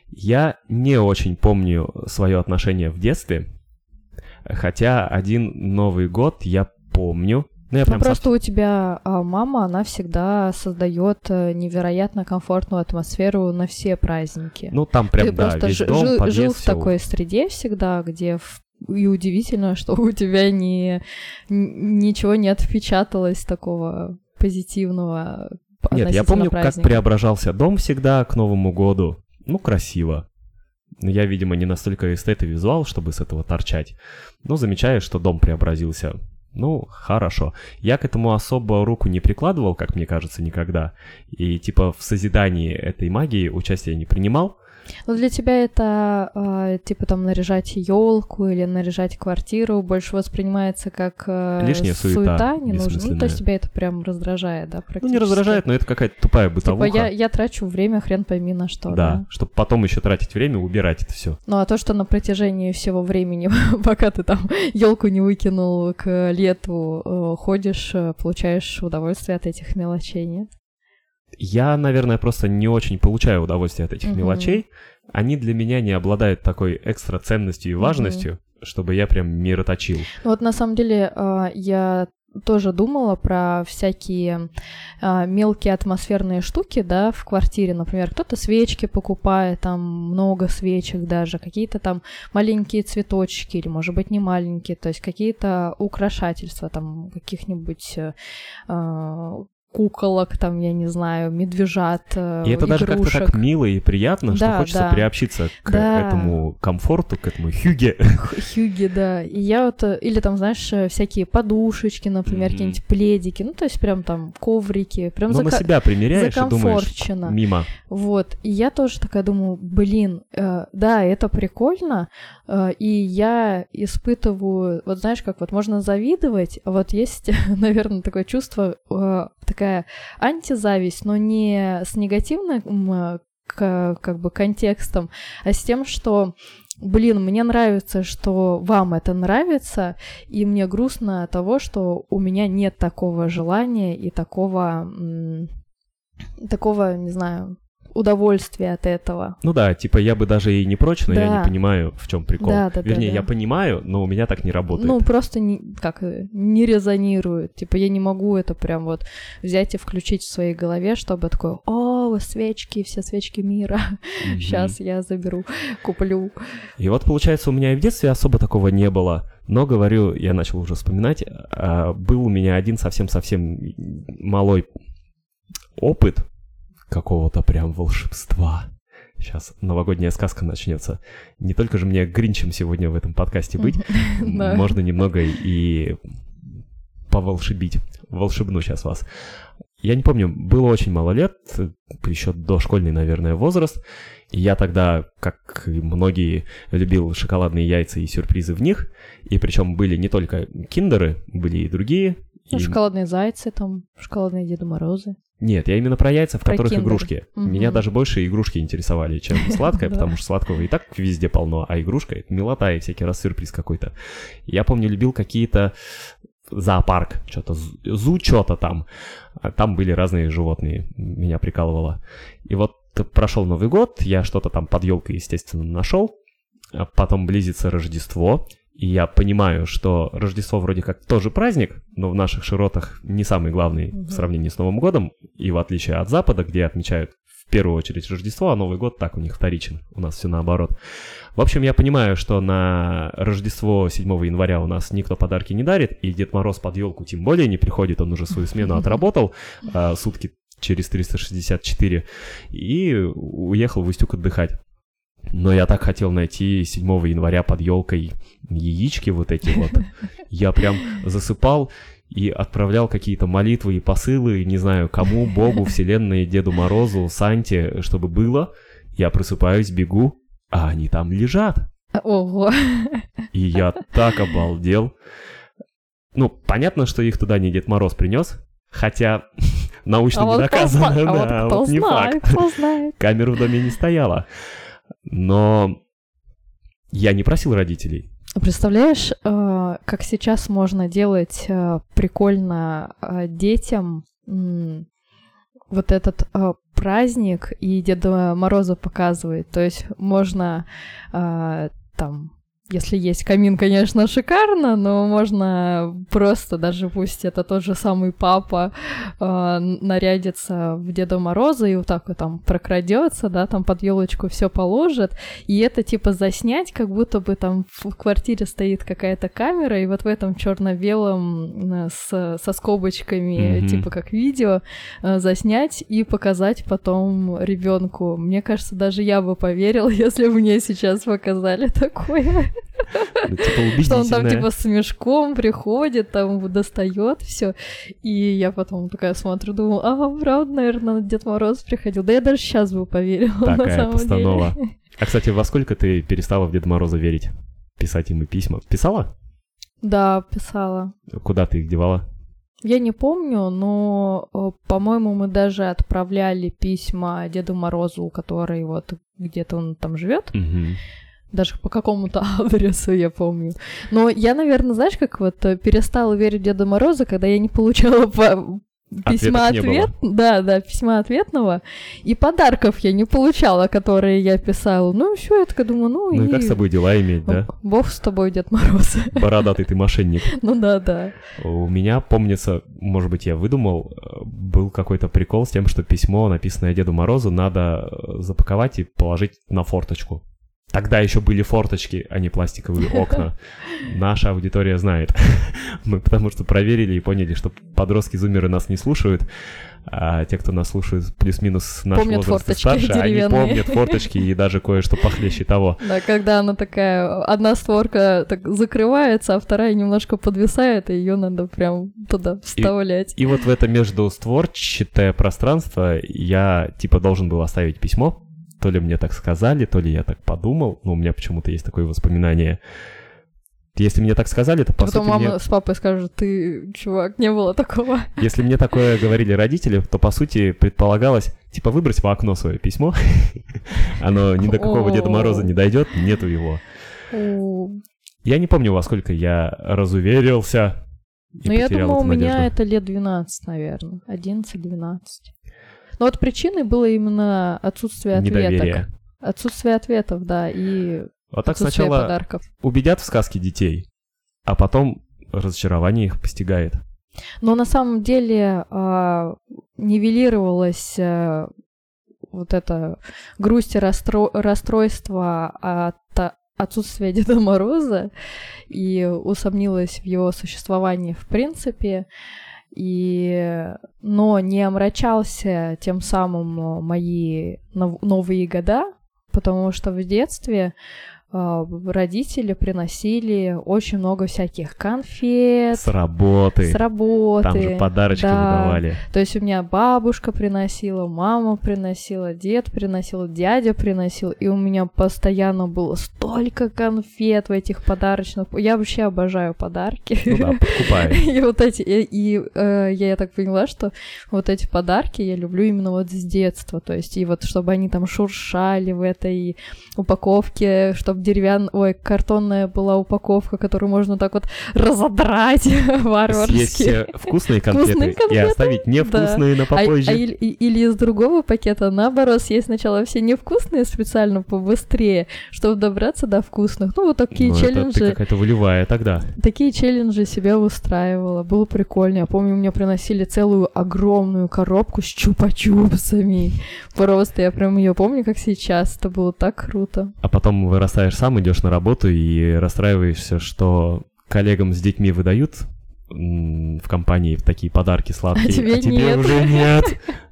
Speaker 1: Я не очень помню свое отношение в детстве, хотя один Новый год я помню. Ну, я
Speaker 2: Ну,
Speaker 1: прям
Speaker 2: просто у тебя а, мама, она всегда создает э, невероятно комфортную атмосферу на все праздники.
Speaker 1: Ну, там прям,
Speaker 2: Ты
Speaker 1: да,
Speaker 2: просто
Speaker 1: весь
Speaker 2: жи-
Speaker 1: дом,
Speaker 2: жил,
Speaker 1: подъезд,
Speaker 2: жил в такой среде всегда, где в- и удивительно, что у тебя не ничего не отпечаталось такого позитивного.
Speaker 1: Нет, я помню, как
Speaker 2: праздника.
Speaker 1: преображался дом всегда к Новому году. Ну, красиво. Я, видимо, не настолько эстет и визуал, чтобы с этого торчать. Но замечаю, что дом преобразился. Ну, хорошо. Я к этому особо руку не прикладывал, как мне кажется, никогда. И, типа, в созидании этой магии участия не принимал.
Speaker 2: Ну, для тебя это, а, типа, там, наряжать елку или наряжать квартиру больше воспринимается как э,
Speaker 1: Лишняя суета
Speaker 2: не нужно. Ну, то есть тебя это прям раздражает, да,
Speaker 1: Ну, не раздражает, но это какая-то тупая
Speaker 2: Типа,
Speaker 1: бытовуха.
Speaker 2: я, я трачу время, хрен пойми на что, да.
Speaker 1: Да, чтобы потом еще тратить время, убирать это все.
Speaker 2: Ну, а то, что на протяжении всего времени, пока ты там елку не выкинул к лету, э, ходишь, э, получаешь удовольствие от этих мелочей, нет?
Speaker 1: Я, наверное, просто не очень получаю удовольствие от этих
Speaker 2: Мгм.
Speaker 1: мелочей. Они для меня не обладают такой экстра ценностью и важностью, чтобы я прям мироточил.
Speaker 2: Ну, Вот на самом деле э, я тоже думала про всякие э, мелкие атмосферные штуки, да, в квартире, например, кто-то свечки покупает, там много свечек даже, какие-то там маленькие цветочки или, может быть, не маленькие, то есть какие-то украшательства, там каких-нибудь э, куколок, там, я не знаю, медвежат, э,
Speaker 1: И это даже как-то
Speaker 2: игрушек.
Speaker 1: так мило и приятно, что
Speaker 2: Да,
Speaker 1: хочется
Speaker 2: да.
Speaker 1: приобщиться к
Speaker 2: Да.
Speaker 1: этому комфорту, к этому хюге.
Speaker 2: Х- Хьюги, да. И я вот, э, или там, знаешь, э, всякие подушечки, например,
Speaker 1: Мгм.
Speaker 2: какие-нибудь пледики, ну, то есть прям там коврики, прям
Speaker 1: Ну, на
Speaker 2: зака-
Speaker 1: себя примеряешь и думаешь, мимо.
Speaker 2: Вот, и я тоже такая думаю, блин, э, да, это прикольно, э, и я испытываю, вот знаешь, как вот можно завидовать, а вот есть, наверное, такое чувство, э, такая антизависть, но не с негативным к- как бы контекстом, а с тем, что Блин, мне нравится, что вам это нравится, и мне грустно от того, что у меня нет такого желания и такого, такого, не знаю, удовольствия от этого.
Speaker 1: Ну да, типа я бы даже и не прочь, но я
Speaker 2: Да.
Speaker 1: не понимаю, в чем прикол.
Speaker 2: Да, да, да,
Speaker 1: Вернее,
Speaker 2: да.
Speaker 1: я понимаю, но у меня так не работает.
Speaker 2: Ну, просто не, как, э, не резонирует. Типа, я не могу это прям вот взять и включить в своей голове, чтобы такое, о, свечки, все свечки мира,
Speaker 1: Мгм.
Speaker 2: сейчас я заберу, куплю.
Speaker 1: И вот, получается, у меня и в детстве особо такого не было. Но, говорю, я начал уже вспоминать, а, был у меня один совсем-совсем малой опыт какого-то прям волшебства. Сейчас новогодняя сказка начнется. Не только же мне Гринчем сегодня в этом подкасте быть, можно немного и поволшебить. Волшебну сейчас вас. Я не помню, было очень мало лет, еще дошкольный, наверное, возраст. И я тогда, как и многие, любил шоколадные яйца и сюрпризы в них. И причем были не только киндеры, были и другие.
Speaker 2: Ну,
Speaker 1: И-
Speaker 2: шоколадные зайцы там, шоколадные Деды Морозы.
Speaker 1: Нет, я именно про яйца, в
Speaker 2: Про
Speaker 1: которых
Speaker 2: киндер.
Speaker 1: игрушки.
Speaker 2: Мгм.
Speaker 1: Меня даже больше игрушки интересовали, чем сладкое, потому что сладкого и так везде полно, а игрушка — это милота и всякий раз сюрприз какой-то. Я помню, любил какие-то зоопарк, что-то зу, что-то там. А Там были разные животные, меня прикалывало. И вот прошел Новый год, я что-то там под елкой, естественно, нашел. А Потом близится Рождество, и я понимаю, что Рождество вроде как тоже праздник, но в наших широтах не самый главный
Speaker 2: Мгм.
Speaker 1: в сравнении с Новым годом. И в отличие от Запада, где отмечают в первую очередь Рождество, а Новый год так у них вторичен. У нас все наоборот. В общем, я понимаю, что на Рождество 7 января у нас никто подарки не дарит, и Дед Мороз под елку тем более не приходит, он уже свою смену отработал а, сутки через 364 и уехал в Устюг отдыхать. Но я так хотел найти 7 января под елкой яички вот эти вот. Я прям засыпал и отправлял какие-то молитвы и посылы, не знаю, кому, Богу, Вселенной, Деду Морозу, Санте, чтобы было. Я просыпаюсь, бегу, а они там лежат.
Speaker 2: Ого.
Speaker 1: И я так обалдел. Ну, понятно, что их туда не Дед Мороз принес, хотя научно
Speaker 2: А
Speaker 1: не
Speaker 2: вот кто
Speaker 1: доказано,
Speaker 2: знает, а вот
Speaker 1: да,
Speaker 2: кто
Speaker 1: вот не
Speaker 2: знает,
Speaker 1: факт.
Speaker 2: кто знает.
Speaker 1: Камеры в доме не стояло. Но я не просил родителей.
Speaker 2: Представляешь, э, как сейчас можно делать э, прикольно э, детям вот этот праздник и Деда Мороза показывает. То есть можно там, если есть камин, конечно, шикарно, но можно просто, даже пусть это тот же самый папа, э, нарядится в Деда Мороза и вот так вот там прокрадется, да, там под елочку все положит, и это типа заснять, как будто бы там в квартире стоит какая-то камера, и вот в этом черно-белом э, с, со скобочками,
Speaker 1: Мгм.
Speaker 2: типа как видео, э, заснять и показать потом ребенку. Мне кажется, даже я бы поверила, если бы мне сейчас показали такое.
Speaker 1: Ну, Типа
Speaker 2: Что он там типа с мешком приходит, там достает все. И я потом такая смотрю, думаю, а, правда, наверное, Дед Мороз приходил. Да я даже сейчас бы поверила, на самом
Speaker 1: постанова.
Speaker 2: деле.
Speaker 1: А, кстати, во сколько ты перестала в Деда Мороза верить? Писать ему письма. Писала?
Speaker 2: Да, писала.
Speaker 1: Куда ты их девала?
Speaker 2: Я не помню, но, э, по-моему, мы даже отправляли письма Деду Морозу, который вот где-то он там живет,
Speaker 1: Мгм.
Speaker 2: Даже по какому-то адресу я помню. Но я, наверное, знаешь, как вот э, перестала верить в Деда Мороза, когда я не получала по- письма ответ, да, да, письма ответного, и подарков я не получала, которые я писала. Ну, все, я такая думаю, ну,
Speaker 1: Ну и
Speaker 2: и...
Speaker 1: как с тобой дела иметь, да?
Speaker 2: Бог с тобой, Дед Мороз.
Speaker 1: Бородатый ты мошенник.
Speaker 2: ну да, да.
Speaker 1: У меня, помнится, может быть, я выдумал, э, был какой-то прикол с тем, что письмо, написанное Деду Морозу, надо э, запаковать и положить на форточку. Тогда еще были форточки, а не пластиковые окна. Наша аудитория знает. Мы потому что проверили и поняли, что подростки-зумеры нас не слушают, а те, кто нас слушает плюс-минус наш
Speaker 2: Помнят
Speaker 1: возраст и
Speaker 2: форточки
Speaker 1: старше, они помнят форточки и даже кое-что похлеще того.
Speaker 2: Да, когда она такая, одна створка так закрывается, а вторая немножко подвисает, и ее надо прям туда вставлять.
Speaker 1: И вот в это междустворчатое пространство я типа должен был оставить письмо. То ли мне так сказали, то ли я так подумал. Но у меня почему-то есть такое воспоминание. Если мне так сказали, то по
Speaker 2: Потом
Speaker 1: сути
Speaker 2: мама
Speaker 1: мне-
Speaker 2: с папой скажут, ты, чувак, не было такого.
Speaker 1: Если мне такое говорили родители, то по сути предполагалось, типа, выбрось в окно свое письмо. Оно ни до какого Деда Мороза не дойдет, нету его. Я не помню, во сколько я разуверился.
Speaker 2: Ну, я думаю, у меня это лет 12, наверное. 11-12. Но вот причиной было именно отсутствие ответок.
Speaker 1: Недоверие.
Speaker 2: Отсутствие ответов, да, и
Speaker 1: Вот так сначала
Speaker 2: подарков.
Speaker 1: убедят в сказки детей, а потом разочарование их постигает.
Speaker 2: Но на самом деле а, нивелировалась а, вот эта грусть и расстро- расстройство от а, отсутствия Деда Мороза и усомнилась в его существовании в принципе. И, но не омрачался тем самым мои нов- новые года, потому что в детстве родители приносили очень много всяких конфет.
Speaker 1: С работы.
Speaker 2: С работы.
Speaker 1: Там же подарочки
Speaker 2: да.
Speaker 1: выдавали.
Speaker 2: То есть у меня бабушка приносила, мама приносила, дед приносил, дядя приносил, и у меня постоянно было столько конфет в этих подарочных. Я вообще обожаю подарки.
Speaker 1: Ну да, подкупай.
Speaker 2: И вот эти, и, и э, я так поняла, что вот эти подарки я люблю именно вот с детства, то есть и вот чтобы они там шуршали в этой упаковке, чтобы деревянная, ой, картонная была упаковка, которую можно так вот разодрать варварски.
Speaker 1: Съесть все вкусные конфеты,
Speaker 2: Вкусные
Speaker 1: и оставить невкусные на
Speaker 2: А-
Speaker 1: попозже.
Speaker 2: а или, и- или из другого пакета, наоборот, съесть сначала все невкусные специально побыстрее, чтобы добраться до вкусных. Ну, вот такие
Speaker 1: Ну, это ты
Speaker 2: челленджи.
Speaker 1: какая-то волевая тогда.
Speaker 2: Такие челленджи себя устраивала. Было прикольно. Я помню, мне приносили целую огромную коробку с чупа-чупсами. Просто я прям ее помню, как сейчас. Это было так круто.
Speaker 1: А потом вырастаешь сам, идешь на работу и расстраиваешься, что коллегам с детьми выдают в компании такие подарки сладкие,
Speaker 2: А тебе нет.
Speaker 1: уже нет.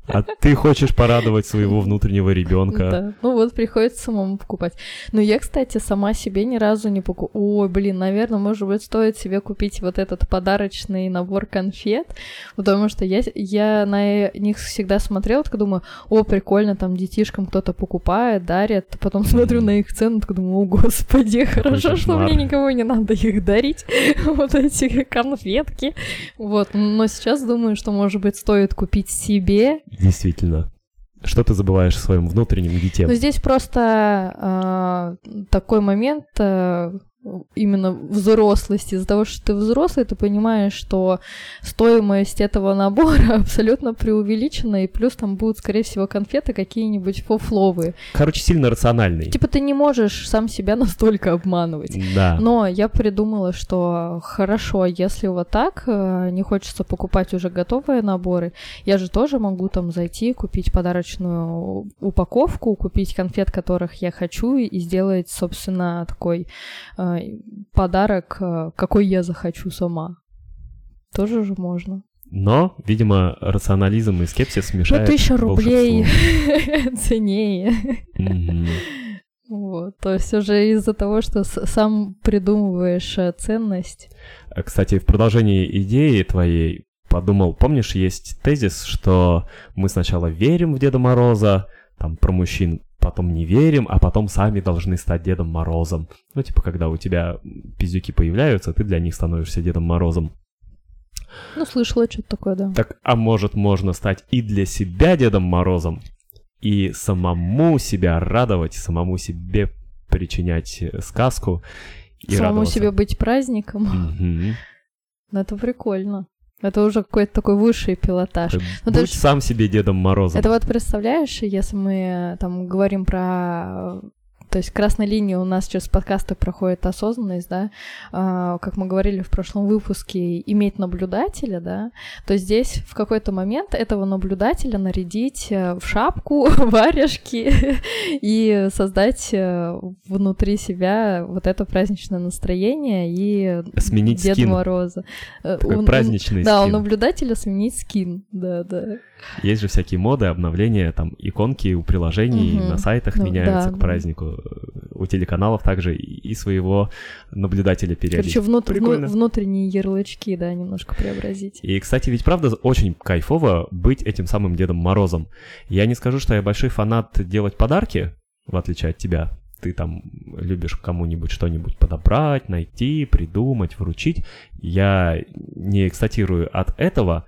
Speaker 1: А ты хочешь порадовать своего внутреннего ребенка.
Speaker 2: Да. Ну вот приходится самому покупать. Но я, кстати, сама себе ни разу не покупала. Ой, блин, наверное, может быть, стоит себе купить вот этот подарочный набор конфет, потому что я, я на них всегда смотрела, так думаю, о, прикольно, там детишкам кто-то покупает, дарит. Потом смотрю на их цену, так думаю, о, господи, хорошо, что мне никому не надо их дарить, вот эти конфетки. Вот, но сейчас думаю, что, может быть, стоит купить себе
Speaker 1: Действительно. Что ты забываешь в своем внутреннем дите?
Speaker 2: Ну, здесь просто а, такой момент а, именно взрослости. Из-за того, что ты взрослый, ты понимаешь, что стоимость этого набора абсолютно преувеличена, и плюс там будут, скорее всего, конфеты какие-нибудь фофловые.
Speaker 1: Короче, сильно рациональный.
Speaker 2: Типа ты не можешь сам себя настолько обманывать.
Speaker 1: Да.
Speaker 2: Но я придумала, что хорошо, если вот так э, не хочется покупать уже готовые наборы, я же тоже могу там зайти, купить подарочную упаковку, купить конфет, которых я хочу, и сделать, собственно, такой э, подарок, э, какой я захочу сама. Тоже же можно.
Speaker 1: Но, видимо, рационализм и скепсис
Speaker 2: Ну,
Speaker 1: мешают
Speaker 2: тысяча рублей ценнее. Вот. То есть уже из-за того, что сам придумываешь э, ценность.
Speaker 1: А, Кстати, в продолжении идеи твоей подумал, помнишь, есть тезис, что мы сначала верим в Деда Мороза, там про мужчин, потом не верим, а потом сами должны стать Дедом Морозом. Ну, типа, когда у тебя пиздюки появляются, ты для них становишься Дедом Морозом.
Speaker 2: Ну, слышала что-то такое, да.
Speaker 1: Так, а может, можно стать и для себя Дедом Морозом, и самому себя радовать, самому себе причинять э, сказку и
Speaker 2: Самому
Speaker 1: радоваться.
Speaker 2: себе быть праздником.
Speaker 1: Мгм.
Speaker 2: Ну, Это прикольно. Это уже какой-то такой высший пилотаж. Ну,
Speaker 1: Будь
Speaker 2: есть-
Speaker 1: сам себе Дедом Морозом.
Speaker 2: Это вот представляешь, если мы э, там говорим про... То есть красной линии у нас через подкасты проходит осознанность, да, А, как мы говорили в прошлом выпуске, иметь наблюдателя, да, то здесь в какой-то момент этого наблюдателя нарядить э, в шапку, варежки и создать э, внутри себя вот это праздничное настроение и
Speaker 1: Сменить
Speaker 2: Деда
Speaker 1: скин.
Speaker 2: Мороза. Э,
Speaker 1: Такой
Speaker 2: у-
Speaker 1: праздничный
Speaker 2: Да, у
Speaker 1: скин.
Speaker 2: наблюдателя сменить скин, да, да.
Speaker 1: Есть же всякие моды, обновления, там иконки у приложений
Speaker 2: Мгм.
Speaker 1: на сайтах
Speaker 2: Ну,
Speaker 1: меняются
Speaker 2: да,
Speaker 1: к празднику. У телеканалов также и своего наблюдателя
Speaker 2: Короче,
Speaker 1: периодически.
Speaker 2: внут-
Speaker 1: Прикольно.
Speaker 2: вну- внутренние ярлычки, да, немножко преобразить.
Speaker 1: И, кстати, ведь правда очень кайфово быть этим самым Дедом Морозом. Я не скажу, что я большой фанат делать подарки, в отличие от тебя. Ты там любишь кому-нибудь что-нибудь подобрать, найти, придумать, вручить. Я не экстатирую от этого,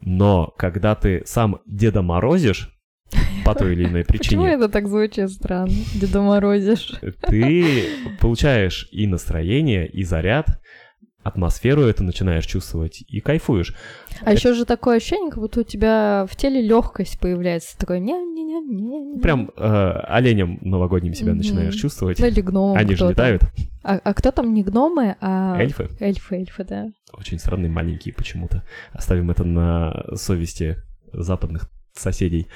Speaker 1: но когда ты сам Деда Морозишь, по той или иной
Speaker 2: Почему
Speaker 1: причине,
Speaker 2: это так звучит странно? Деда Морозишь.
Speaker 1: ты получаешь и настроение, и заряд, атмосферу это начинаешь чувствовать и кайфуешь.
Speaker 2: А еще же такое ощущение, как будто у тебя в теле легкость появляется. Такое не не не не
Speaker 1: Прям э, оленем новогодним себя
Speaker 2: Мгм.
Speaker 1: начинаешь чувствовать.
Speaker 2: Ну или гном
Speaker 1: Они же летают.
Speaker 2: А, а кто там не гномы, а...
Speaker 1: Эльфы.
Speaker 2: Эльфы, эльфы, да.
Speaker 1: Очень странные, маленькие почему-то. Оставим это на совести западных соседей.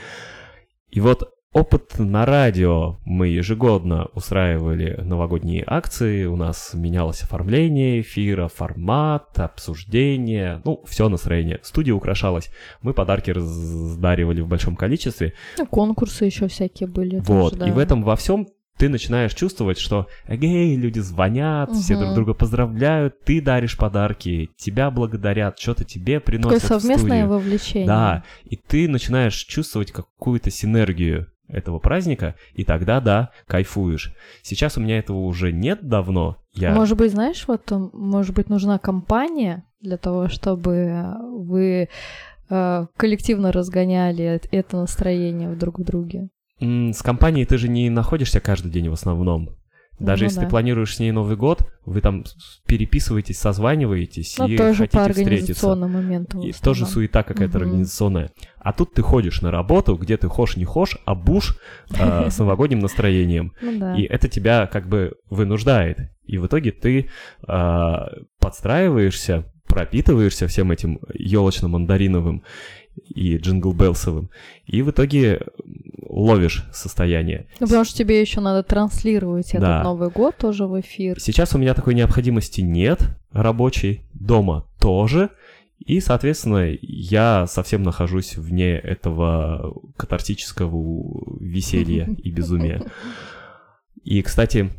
Speaker 1: И вот опыт на радио. Мы ежегодно устраивали новогодние акции. У нас менялось оформление эфира, формат, обсуждение. Ну, все настроение. Студия украшалась. Мы подарки раздаривали в большом количестве.
Speaker 2: Ну, конкурсы еще всякие были.
Speaker 1: Вот.
Speaker 2: тоже, да.
Speaker 1: И в этом во всем ты начинаешь чувствовать, что эгей, люди звонят, все
Speaker 2: Мгм.
Speaker 1: друг друга поздравляют, ты даришь подарки, тебя благодарят, что-то тебе
Speaker 2: Такое
Speaker 1: приносят в
Speaker 2: совместное
Speaker 1: студию.
Speaker 2: вовлечение.
Speaker 1: Да, и ты начинаешь чувствовать какую-то синергию этого праздника, и тогда, да, кайфуешь. Сейчас у меня этого уже нет давно. Я...
Speaker 2: Может быть, знаешь, вот, может быть, нужна компания для того, чтобы вы э, коллективно разгоняли эт- это настроение друг в друге.
Speaker 1: С компанией ты же не находишься каждый день в основном. Даже
Speaker 2: Ну
Speaker 1: если
Speaker 2: да.
Speaker 1: ты планируешь с ней Новый год, вы там переписываетесь, созваниваетесь
Speaker 2: Ну,
Speaker 1: и
Speaker 2: тоже
Speaker 1: хотите
Speaker 2: по
Speaker 1: встретиться.
Speaker 2: в
Speaker 1: И тоже суета какая-то
Speaker 2: Мгм.
Speaker 1: организационная. А тут ты ходишь на работу, где ты хошь не хошь, а буш э, с новогодним настроением.
Speaker 2: Ну да.
Speaker 1: И это тебя как бы вынуждает. И в итоге ты э, подстраиваешься, пропитываешься всем этим елочно-мандариновым и джингл-белсовым. И в итоге ловишь состояние.
Speaker 2: Ну, потому что тебе еще надо транслировать этот
Speaker 1: Да.
Speaker 2: Новый год тоже в эфир.
Speaker 1: Сейчас у меня такой необходимости нет рабочей, дома тоже. И, соответственно, я совсем нахожусь вне этого катартического веселья и безумия. И, кстати,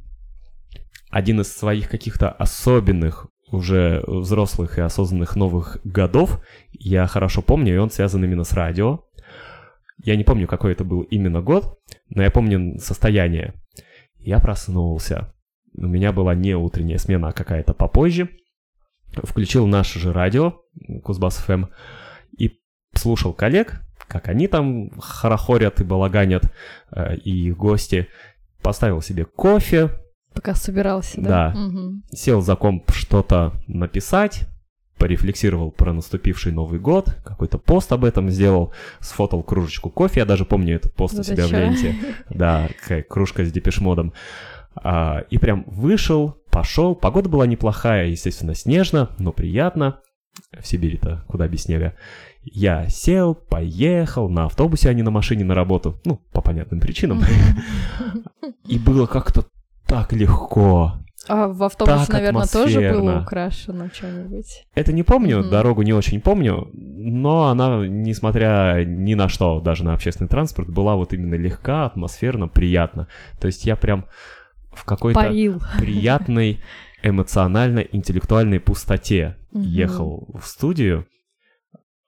Speaker 1: один из своих каких-то особенных уже взрослых и осознанных новых годов я хорошо помню, и он связан именно с радио. Я не помню, какой это был именно год, но я помню состояние. Я проснулся. У меня была не утренняя смена, а какая-то попозже. Включил наше же радио, Кузбасс ФМ, и слушал коллег, как они там хорохорят и балаганят, э, и гости. Поставил себе кофе,
Speaker 2: Пока собирался, да?
Speaker 1: Да.
Speaker 2: Мгм.
Speaker 1: сел за комп что-то написать, порефлексировал про наступивший Новый год, какой-то пост об этом сделал, сфотал кружечку кофе, я даже помню этот пост у
Speaker 2: Да ты
Speaker 1: себя в ленте. Да, кружка с депешмодом. А, и прям вышел, пошел. Погода была неплохая, естественно, снежно, но приятно. В Сибири-то куда без снега. Я сел, поехал на автобусе, а не на машине на работу. Ну, по понятным причинам. И было как-то так легко.
Speaker 2: А в автобусе,
Speaker 1: Так
Speaker 2: наверное, тоже было украшено что-нибудь.
Speaker 1: Это не помню,
Speaker 2: Мгм.
Speaker 1: дорогу не очень помню, но она, несмотря ни на что, даже на общественный транспорт, была вот именно легка, атмосферно, приятно. То есть я прям в какой-то
Speaker 2: Парил.
Speaker 1: приятной эмоционально-интеллектуальной пустоте
Speaker 2: Мгм.
Speaker 1: ехал в студию,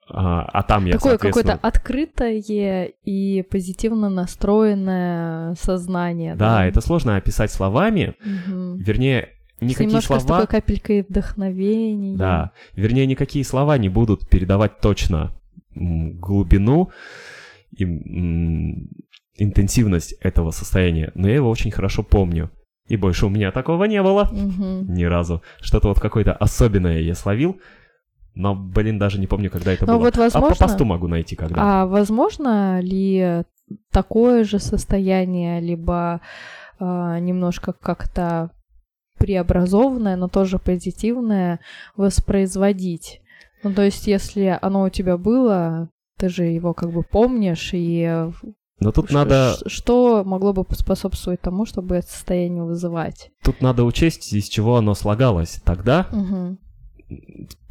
Speaker 1: а, а там я,
Speaker 2: Такое какое-то
Speaker 1: соответственно...
Speaker 2: открытое и позитивно настроенное сознание.
Speaker 1: Да, это сложно описать словами,
Speaker 2: Мгм.
Speaker 1: вернее,
Speaker 2: С
Speaker 1: никакие
Speaker 2: немножко с
Speaker 1: слова...
Speaker 2: такой капелькой вдохновения.
Speaker 1: Да, вернее, никакие слова не будут передавать точно глубину и интенсивность этого состояния, но я его очень хорошо помню. И больше у меня такого не было
Speaker 2: Мгм.
Speaker 1: ни разу. Что-то вот какое-то особенное я словил, но, блин, даже не помню, когда это
Speaker 2: Ну
Speaker 1: было.
Speaker 2: вот,
Speaker 1: А по
Speaker 2: возможно-
Speaker 1: посту могу найти, когда.
Speaker 2: А возможно ли такое же состояние, либо а, немножко как-то преобразованное, но тоже позитивное, воспроизводить? Ну, то есть, если оно у тебя было, ты же его как бы помнишь, и э,
Speaker 1: Но тут
Speaker 2: ш-
Speaker 1: надо,
Speaker 2: что могло бы способствовать тому, чтобы это состояние вызывать?
Speaker 1: тут надо учесть, из чего оно слагалось. Тогда
Speaker 2: Мгм.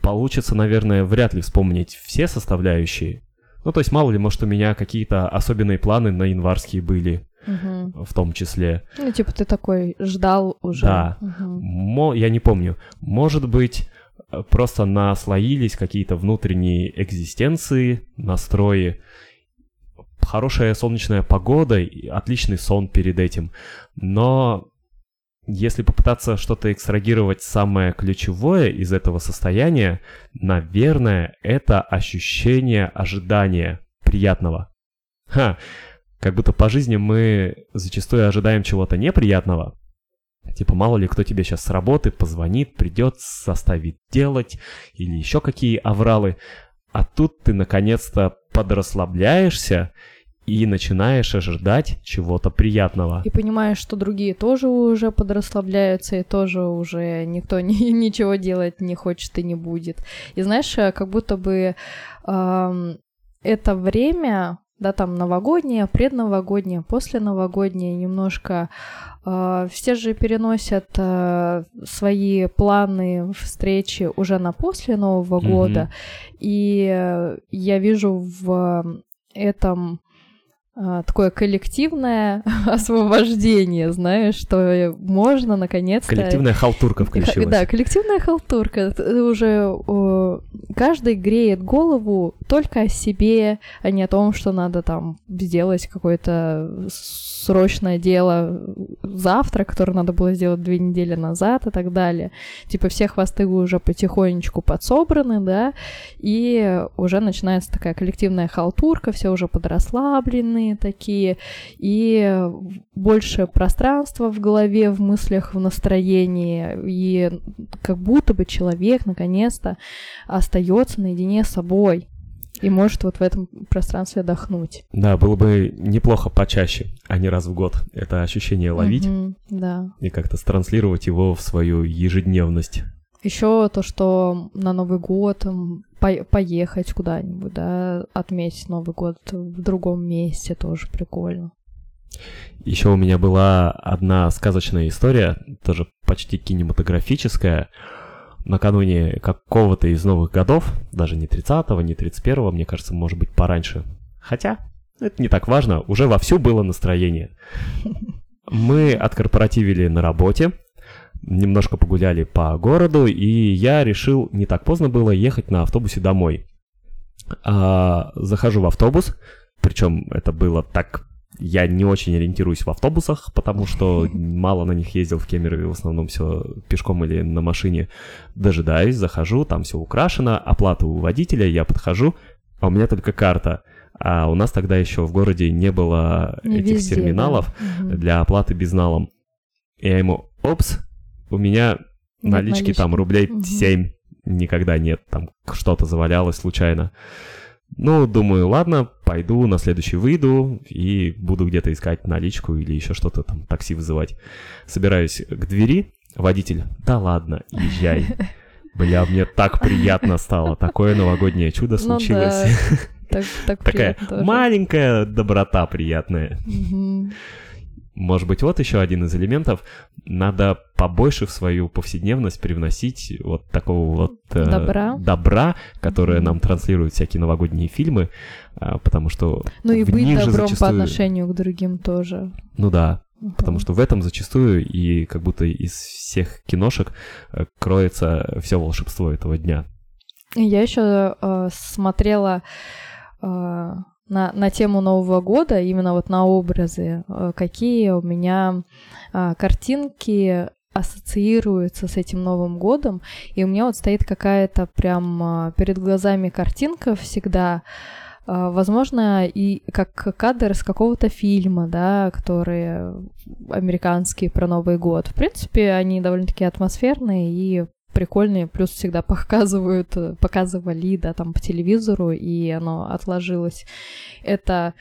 Speaker 1: Получится, наверное, вряд ли вспомнить все составляющие. Ну, то есть, мало ли, может, у меня какие-то особенные планы на январские были,
Speaker 2: Мгм.
Speaker 1: в том числе.
Speaker 2: Ну, типа ты такой ждал уже.
Speaker 1: Да.
Speaker 2: Мгм.
Speaker 1: Мо- я не помню. Может быть, э, просто наслоились какие-то внутренние экзистенции, настрои. Хорошая солнечная погода, и отличный сон перед этим. Но если попытаться что-то экстрагировать самое ключевое из этого состояния, наверное, это ощущение ожидания приятного. Ха, как будто по жизни мы зачастую ожидаем чего-то неприятного. Типа, мало ли кто тебе сейчас с работы позвонит, придет, заставит делать, или еще какие авралы. А тут ты наконец-то подрасслабляешься и начинаешь ожидать чего-то приятного.
Speaker 2: И понимаешь, что другие тоже уже подрасслабляются, и тоже уже никто ни- ничего делать не хочет и не будет. И знаешь, э, как будто бы ам, это время, да, там новогоднее, предновогоднее, посленовогоднее, немножко э, все же переносят э, свои планы, встречи уже на после Нового года. И э, я вижу в этом такое коллективное освобождение, знаешь, что можно наконец-то...
Speaker 1: Коллективная халтурка включилась.
Speaker 2: Да, коллективная халтурка. Ты уже каждый греет голову только о себе, а не о том, что надо там сделать какое-то срочное дело завтра, которое надо было сделать две недели назад и так далее. Типа все хвосты уже потихонечку подсобраны, да, и уже начинается такая коллективная халтурка, все уже подрасслабленные такие, и больше пространства в голове, в мыслях, в настроении, и как будто бы человек наконец-то остается наедине с собой и может вот в этом пространстве отдохнуть.
Speaker 1: Да, было бы неплохо почаще, а не раз в год это ощущение ловить
Speaker 2: Мгм, да.
Speaker 1: и как-то транслировать его в свою ежедневность.
Speaker 2: Еще то, что на Новый год по- поехать куда-нибудь, да, отметить Новый год в другом месте тоже прикольно.
Speaker 1: Еще у меня была одна сказочная история, тоже почти кинематографическая. Накануне какого-то из новых годов, даже не 30-го, не 31-го, мне кажется, может быть, пораньше. Хотя, это не так важно, уже вовсю было настроение. Мы откорпоративили на работе, немножко погуляли по городу, и я решил, не так поздно было, ехать на автобусе домой. А, захожу в автобус, причем это было так... Я не очень ориентируюсь в автобусах, потому что мало на них ездил в Кемерове, в основном все пешком или на машине. Дожидаюсь, захожу, там все украшено, оплата у водителя, я подхожу, а у меня только карта. А у нас тогда еще в городе не было
Speaker 2: Не
Speaker 1: этих
Speaker 2: везде, да.
Speaker 1: терминалов
Speaker 2: Мгм.
Speaker 1: для оплаты безналом. Я ему, опс, у меня
Speaker 2: Нет
Speaker 1: налички там
Speaker 2: налички.
Speaker 1: рублей
Speaker 2: Мгм.
Speaker 1: 7 никогда нет, там что-то завалялось случайно. Ну, думаю, ладно, пойду на следующий выйду и буду где-то искать наличку или еще что-то там, такси вызывать. Собираюсь к двери, водитель, да ладно, езжай. Бля, мне так приятно стало, такое новогоднее чудо
Speaker 2: Ну
Speaker 1: случилось.
Speaker 2: да, так, так
Speaker 1: Такая маленькая доброта приятная.
Speaker 2: Мгм.
Speaker 1: Может быть, вот еще один из элементов. Надо побольше в свою повседневность привносить вот такого вот э,
Speaker 2: Добра.
Speaker 1: добра, которое
Speaker 2: Мгм.
Speaker 1: нам транслируют всякие новогодние фильмы, а, потому что
Speaker 2: Ну и быть добром по
Speaker 1: зачастую-
Speaker 2: отношению к другим тоже.
Speaker 1: Ну да,
Speaker 2: Мгм.
Speaker 1: потому что в этом зачастую и как будто из всех киношек э, кроется все волшебство этого дня.
Speaker 2: Я еще э, смотрела э, на, на тему Нового года, именно вот на образы, э, какие у меня э, картинки ассоциируются с этим Новым годом, и у меня вот стоит какая-то прям э, перед глазами картинка всегда, э, возможно, и как кадр из какого-то фильма, да, которые американские про Новый год. В принципе, они довольно-таки атмосферные и прикольные, плюс всегда показывают, э, показывали, да, там по телевизору, и оно отложилось. Это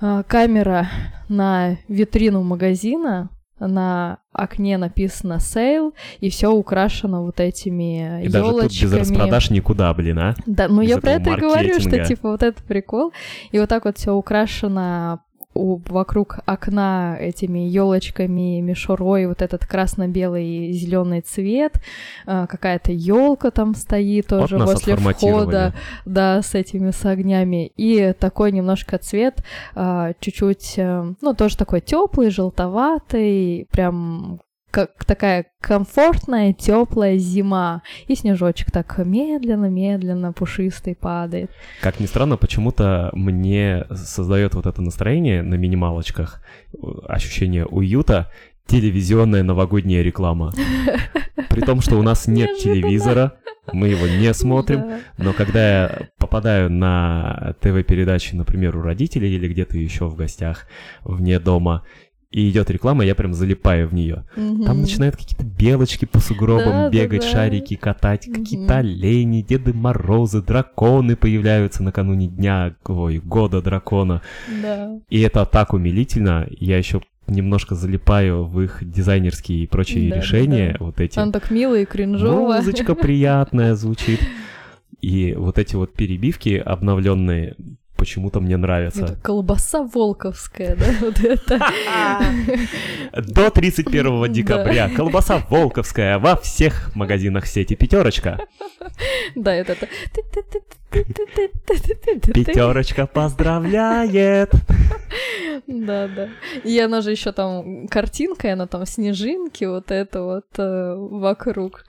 Speaker 2: э, камера на витрину магазина, на окне написано sale, и все украшено вот этими
Speaker 1: И даже тут без
Speaker 2: елочками.
Speaker 1: распродаж никуда, блин, а?
Speaker 2: Да, ну
Speaker 1: без
Speaker 2: я про это и говорю, что типа вот это прикол. И вот так вот все украшено у- вокруг окна этими елочками, мишурой, вот этот красно-белый зеленый цвет, а, какая-то елка там стоит
Speaker 1: Вот
Speaker 2: тоже
Speaker 1: нас
Speaker 2: возле входа, да, с этими с огнями. И такой немножко цвет, а, чуть-чуть, э, ну, тоже такой теплый, желтоватый, прям как такая комфортная, теплая зима. И снежочек так медленно-медленно пушистый падает.
Speaker 1: Как ни странно, почему-то мне создает вот это настроение на минималочках, э, ощущение уюта, телевизионная новогодняя реклама. При том, что у нас нет
Speaker 2: Неожиданно.
Speaker 1: телевизора, мы его не смотрим,
Speaker 2: Да.
Speaker 1: но когда я попадаю на ТВ-передачи, например, у родителей или где-то еще в гостях, вне дома, и идет реклама, я прям залипаю в нее. Там
Speaker 2: Мгм.
Speaker 1: начинают какие-то белочки по сугробам
Speaker 2: Да, да,
Speaker 1: бегать,
Speaker 2: да.
Speaker 1: шарики катать,
Speaker 2: Мгм.
Speaker 1: какие-то олени, Деды Морозы, драконы появляются накануне дня, ой, года дракона.
Speaker 2: Да.
Speaker 1: И это так умилительно. Я еще немножко залипаю в их дизайнерские и прочие
Speaker 2: Да, да,
Speaker 1: решения,
Speaker 2: да.
Speaker 1: вот эти.
Speaker 2: Он так мило и кринжово.
Speaker 1: Музычка приятная звучит. И вот эти вот перебивки обновленные почему-то мне
Speaker 2: Это
Speaker 1: нравятся.
Speaker 2: колбаса волковская, да, вот это.
Speaker 1: До 31 декабря колбаса волковская во всех магазинах сети «Пятерочка».
Speaker 2: Да, это это.
Speaker 1: Пятерочка поздравляет.
Speaker 2: Да, да. И она же еще там картинка, она там снежинки, вот это вот э, вокруг.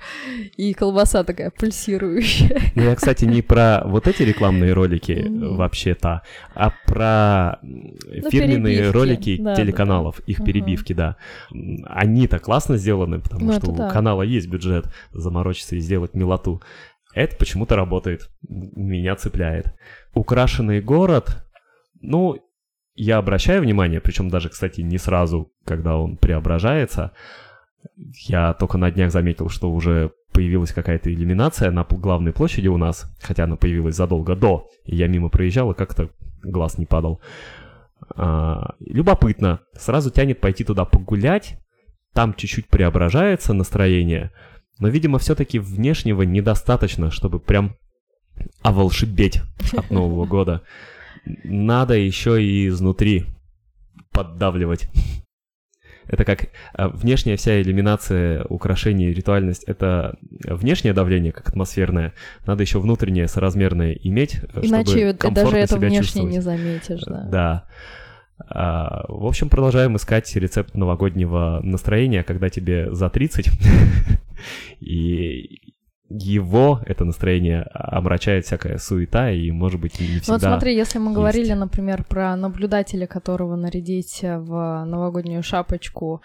Speaker 2: И колбаса такая пульсирующая.
Speaker 1: Ну, я, кстати, не про вот эти рекламные ролики вообще-то, а про
Speaker 2: Ну,
Speaker 1: фирменные ролики
Speaker 2: Да, да,
Speaker 1: телеканалов, их перебивки, да. М, Они-то классно сделаны, потому
Speaker 2: Ну,
Speaker 1: что у
Speaker 2: да.
Speaker 1: канала есть бюджет заморочиться и сделать милоту. Это почему-то работает. Меня цепляет. Украшенный город, ну, я обращаю внимание, причем даже, кстати, не сразу, когда он преображается. Я только на днях заметил, что уже появилась какая-то иллюминация на главной площади у нас, хотя она появилась задолго до, и я мимо проезжал, и как-то глаз не падал. А, любопытно, сразу тянет пойти туда погулять, там чуть-чуть преображается настроение, но, видимо, все-таки внешнего недостаточно, чтобы прям оволшебеть от Нового года. Надо еще и изнутри поддавливать. Это как а, внешняя вся иллюминация, украшение, ритуальность — это внешнее давление, как атмосферное. Надо еще внутреннее, соразмерное иметь, э, чтобы
Speaker 2: Иначе ты даже
Speaker 1: комфортно
Speaker 2: это
Speaker 1: себя
Speaker 2: внешне
Speaker 1: чувствовать.
Speaker 2: не заметишь, да.
Speaker 1: Да. А, в общем, продолжаем искать рецепт новогоднего настроения, когда тебе за 30, и его, это настроение, омрачает всякая суета, и, может быть, не всегда...
Speaker 2: вот смотри, если мы говорили,
Speaker 1: есть.
Speaker 2: например, про наблюдателя, которого нарядить в новогоднюю шапочку,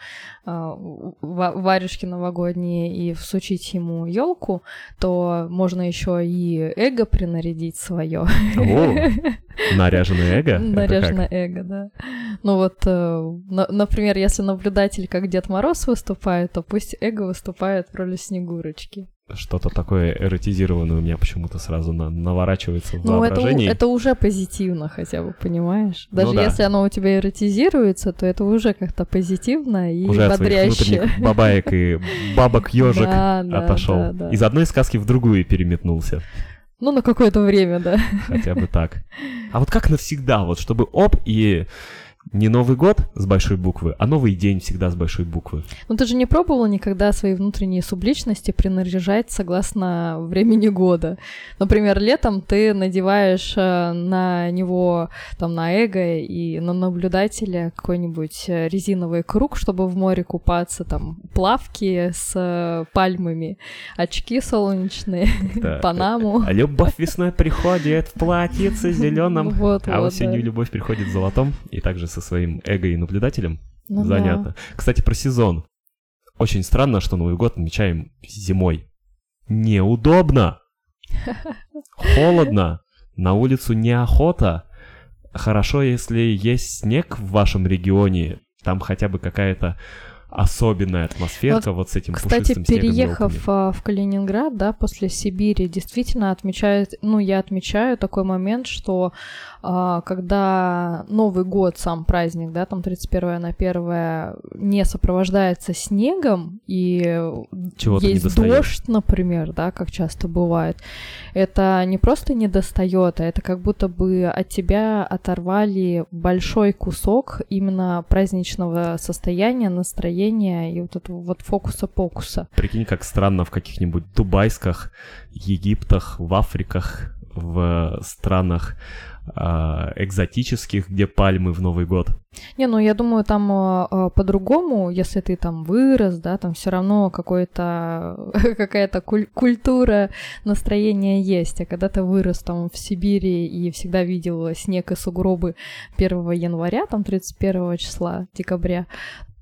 Speaker 2: э, варежки новогодние и всучить ему елку, то можно еще и эго принарядить свое.
Speaker 1: О, наряженное эго?
Speaker 2: Наряженное эго, да. Ну вот, э, на- например, если наблюдатель как Дед Мороз выступает, то пусть эго выступает в роли Снегурочки.
Speaker 1: Что-то такое эротизированное у меня почему-то сразу на- наворачивается в
Speaker 2: Ну, это,
Speaker 1: воображении.
Speaker 2: это уже позитивно хотя бы, понимаешь?
Speaker 1: Ну
Speaker 2: Даже
Speaker 1: да.
Speaker 2: если оно у тебя эротизируется, то это уже как-то позитивно и
Speaker 1: Уже
Speaker 2: бодряще.
Speaker 1: внутренних бабаек и бабок ежик отошел. Из одной сказки в другую переметнулся.
Speaker 2: Ну, на какое-то время, да.
Speaker 1: Хотя бы так. А вот как навсегда, вот чтобы оп, и не Новый год с большой буквы, а новый день всегда с большой буквы.
Speaker 2: Ну, ты же не пробовала никогда свои внутренние субличности принаряжать согласно времени года. Например, летом ты надеваешь э, на него, там, на эго и на наблюдателя какой-нибудь э, резиновый круг, чтобы в море купаться, там, плавки с э, пальмами, очки солнечные,
Speaker 1: Да.
Speaker 2: панаму.
Speaker 1: А любовь весной приходит в платьице зеленом,
Speaker 2: Вот,
Speaker 1: а
Speaker 2: вот,
Speaker 1: осенью
Speaker 2: да.
Speaker 1: любовь приходит в золотом, и также со своим эго и наблюдателем.
Speaker 2: Ну да.
Speaker 1: Занятно. Кстати, про сезон. Очень странно, что Новый год отмечаем зимой. Неудобно. Холодно. На улицу неохота. Хорошо, если есть снег в вашем регионе. Там хотя бы какая-то особенная атмосферка вот, с этим
Speaker 2: Кстати,
Speaker 1: пушистым снегом
Speaker 2: переехав а, в Калининград, да, после Сибири, действительно отмечают, ну, я отмечаю такой момент, что когда Новый год, сам праздник, да, там 31 на 1 не сопровождается снегом, и
Speaker 1: Чего-то
Speaker 2: есть дождь, например, да, как часто бывает, это не просто не достает, а это как будто бы от тебя оторвали большой кусок именно праздничного состояния, настроения и вот этого вот фокуса-покуса.
Speaker 1: Прикинь, как странно в каких-нибудь Дубайсках, Египтах, в Африках, в странах а, экзотических, где пальмы в Новый год.
Speaker 2: Не, ну я думаю, там э, э, по-другому, если ты там вырос, да, там все равно какой-то какая-то куль- культура настроения есть. А когда ты вырос там в Сибири и всегда видел снег и сугробы 1 января, там 31 числа декабря,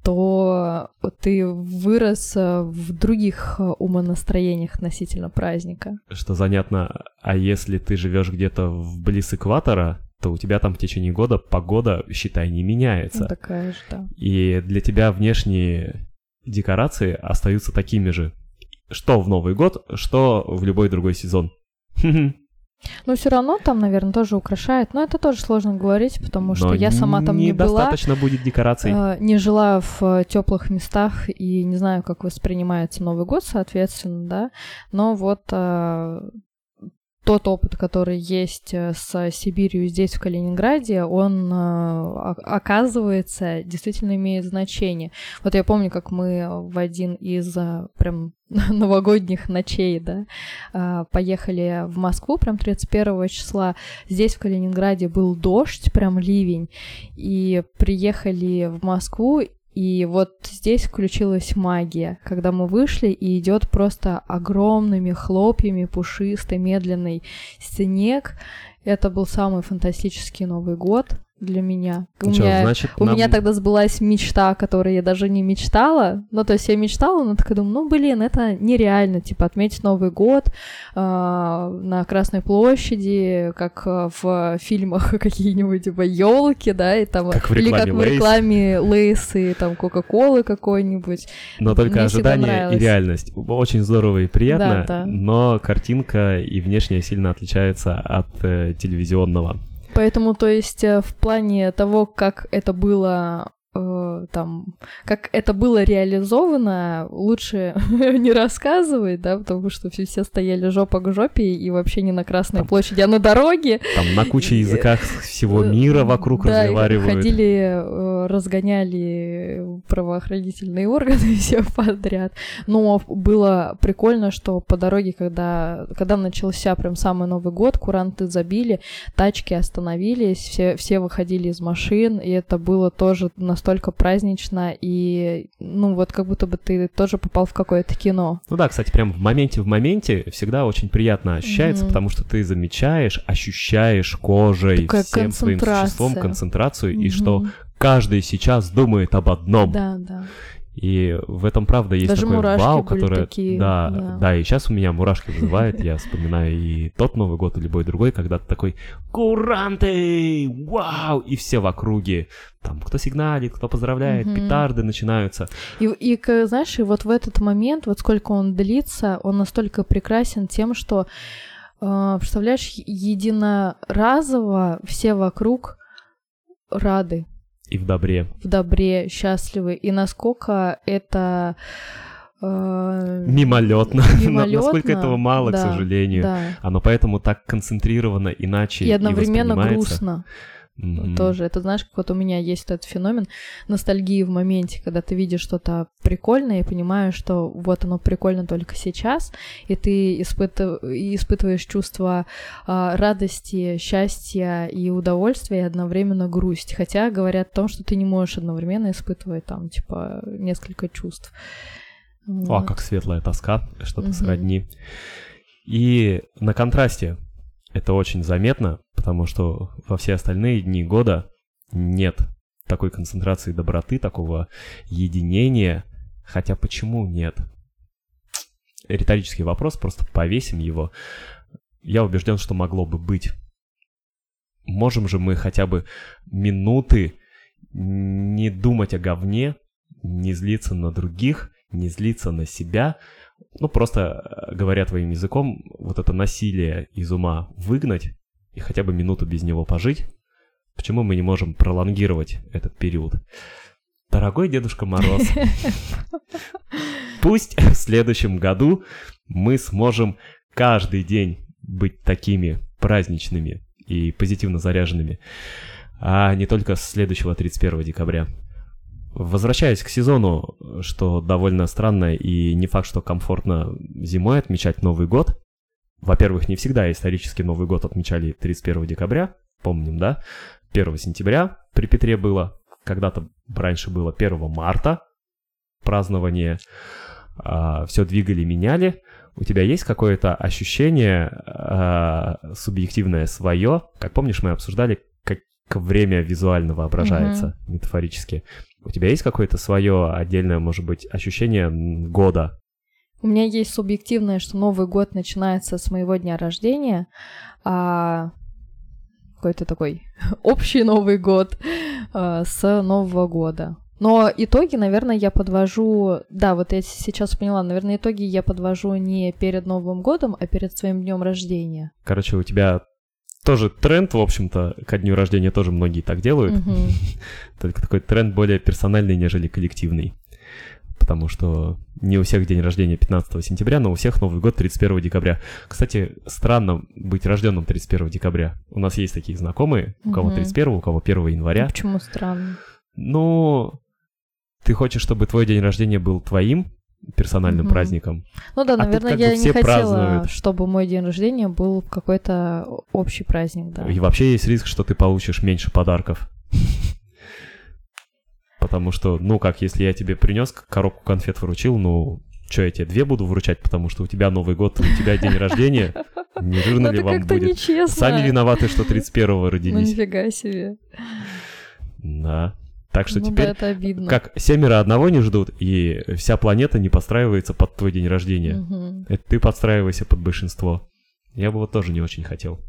Speaker 2: то ты вырос э, в других э, умонастроениях относительно праздника.
Speaker 1: Что занятно, а если ты живешь где-то вблиз экватора, то у тебя там в течение года погода, считай, не меняется.
Speaker 2: Ну, такая же, да.
Speaker 1: И для тебя внешние декорации остаются такими же. Что в Новый год, что в любой другой сезон.
Speaker 2: Но все равно там, наверное, тоже украшает. Но это тоже сложно говорить, потому что я сама там не была.
Speaker 1: Недостаточно будет декораций.
Speaker 2: Э, не жила в теплых местах и не знаю, как воспринимается Новый год, соответственно, да. Но вот э, тот опыт, который есть э, с Сибирью здесь, в Калининграде, он, э, оказывается, действительно имеет значение. Вот я помню, как мы в один из э, прям новогодних ночей, да, поехали в Москву прям 31 числа. Здесь, в Калининграде, был дождь, прям ливень, и приехали в Москву, и вот здесь включилась магия, когда мы вышли, и идет просто огромными хлопьями пушистый медленный снег. Это был самый фантастический Новый год для меня. У,
Speaker 1: Чё,
Speaker 2: меня,
Speaker 1: значит,
Speaker 2: у
Speaker 1: нам-
Speaker 2: меня тогда сбылась мечта, о которой я даже не мечтала. Ну, то есть я мечтала, но такая думаю, ну, блин, это нереально, типа, отметить Новый год а, на Красной площади, как а, в фильмах какие-нибудь, типа, елки, да, и там...
Speaker 1: Как в
Speaker 2: или как в рекламе Лейс и там Кока-Колы какой-нибудь.
Speaker 1: Но только
Speaker 2: Мне
Speaker 1: ожидание и реальность. Очень здорово и приятно,
Speaker 2: Да, да.
Speaker 1: но картинка и внешне сильно отличается от э, телевизионного.
Speaker 2: Поэтому, то есть, э, в плане того, как это было э, там, как это было реализовано, лучше не рассказывать, да, потому что все, все стояли жопа к жопе и вообще не на Красной
Speaker 1: Там-
Speaker 2: площади, а на дороге.
Speaker 1: Там на куче языках всего
Speaker 2: Э,
Speaker 1: мира вокруг
Speaker 2: да,
Speaker 1: разговаривают.
Speaker 2: ходили, э, разгоняли правоохранительные органы все подряд. Но было прикольно, что по дороге, когда, когда начался прям самый Новый год, куранты забили, тачки остановились, все, все выходили из машин, и это было тоже настолько празднично, и ну вот как будто бы ты тоже попал в какое-то кино.
Speaker 1: Ну да, кстати, прям в моменте в моменте всегда очень приятно ощущается,
Speaker 2: Мгм.
Speaker 1: потому что ты замечаешь, ощущаешь кожей,
Speaker 2: Такая
Speaker 1: всем своим существом концентрацию, и что каждый сейчас думает об одном.
Speaker 2: Да, да.
Speaker 1: И в этом, правда, есть
Speaker 2: Даже
Speaker 1: такой вау, которое...
Speaker 2: такие,
Speaker 1: да,
Speaker 2: да.
Speaker 1: да, и сейчас у меня мурашки вызывает, я вспоминаю и тот Новый год, и любой другой, когда ты такой «Куранты! Вау!» И все в округе. Там кто сигналит, кто поздравляет,
Speaker 2: Мгм.
Speaker 1: петарды начинаются.
Speaker 2: И, и, знаешь, и вот в этот момент, вот сколько он длится, он настолько прекрасен тем, что, э, представляешь, единоразово все вокруг рады,
Speaker 1: И в добре.
Speaker 2: в добре, счастливы, и насколько это... э,
Speaker 1: Мимолетно.
Speaker 2: мимолетно,
Speaker 1: Насколько этого мало, к
Speaker 2: да,
Speaker 1: сожалению.
Speaker 2: Да.
Speaker 1: Оно поэтому так концентрировано иначе
Speaker 2: И одновременно
Speaker 1: воспринимается.
Speaker 2: грустно.
Speaker 1: Мгм.
Speaker 2: тоже. Это знаешь, как вот у меня есть этот феномен ностальгии в моменте, когда ты видишь что-то прикольное и понимаешь, что вот оно прикольно только сейчас, и ты испыт- и испытываешь чувство а, радости, счастья и удовольствия, и одновременно грусть. Хотя говорят о том, что ты не можешь одновременно испытывать там, типа, несколько чувств.
Speaker 1: О,
Speaker 2: Вот.
Speaker 1: как светлая тоска, что-то
Speaker 2: Мгм.
Speaker 1: сродни. И на контрасте это очень заметно, потому что во все остальные дни года нет такой концентрации доброты, такого единения. Хотя почему нет? Риторический вопрос, просто повесим его. Я убежден, что могло бы быть. Можем же мы хотя бы минуты не думать о говне, не злиться на других, не злиться на себя, ну, просто, э, говоря твоим языком, вот это насилие из ума выгнать и хотя бы минуту без него пожить. Почему мы не можем пролонгировать этот период? Дорогой Дедушка Мороз, пусть в следующем году мы сможем каждый день быть такими праздничными и позитивно заряженными, а не только с следующего 31 декабря. Возвращаясь к сезону, что довольно странно и не факт, что комфортно зимой отмечать Новый год. Во-первых, не всегда исторически Новый год отмечали 31 декабря, помним, да? 1 сентября при Петре было, когда-то раньше было 1 марта празднование, все двигали, меняли. У тебя есть какое-то ощущение а, субъективное свое? Как помнишь, мы обсуждали, как время визуально воображается, метафорически. У тебя есть какое-то свое отдельное, может быть, ощущение года?
Speaker 2: У меня есть субъективное, что Новый год начинается с моего дня рождения, а какой-то такой общий Новый год а, с Нового года. Но итоги, наверное, я подвожу... Да, вот я сейчас поняла, наверное, итоги я подвожу не перед Новым годом, а перед своим днем рождения.
Speaker 1: Короче, у тебя тоже тренд, в общем-то, ко дню рождения тоже многие так делают, только такой тренд более персональный, нежели коллективный. Потому что не у всех день рождения 15 сентября, но у всех Новый год 31 декабря. Кстати, странно быть рожденным 31 декабря. У нас есть такие знакомые, у кого
Speaker 2: Мгм.
Speaker 1: 31, у кого 1 января.
Speaker 2: Почему странно?
Speaker 1: Ну, ты хочешь, чтобы твой день рождения был твоим персональным
Speaker 2: Мгм.
Speaker 1: праздником.
Speaker 2: Ну да,
Speaker 1: тут
Speaker 2: наверное, я не хотела,
Speaker 1: празднуют.
Speaker 2: чтобы мой день рождения был какой-то общий праздник, да.
Speaker 1: И вообще есть риск, что ты получишь меньше подарков. Потому что, ну как, если я тебе принес коробку конфет вручил, ну, что я тебе две буду вручать, потому что у тебя Новый год, у тебя день рождения. Не
Speaker 2: Ну
Speaker 1: жирно ли
Speaker 2: это
Speaker 1: вам будет? Сами виноваты, что 31-го
Speaker 2: Ну
Speaker 1: родились.
Speaker 2: нифига себе.
Speaker 1: Да. Так что
Speaker 2: ну да,
Speaker 1: теперь,
Speaker 2: это обидно.
Speaker 1: как семеро одного не ждут, и вся планета не подстраивается под твой день рождения.
Speaker 2: Мгм.
Speaker 1: Это ты подстраивайся под большинство. Я бы вот тоже не очень хотел.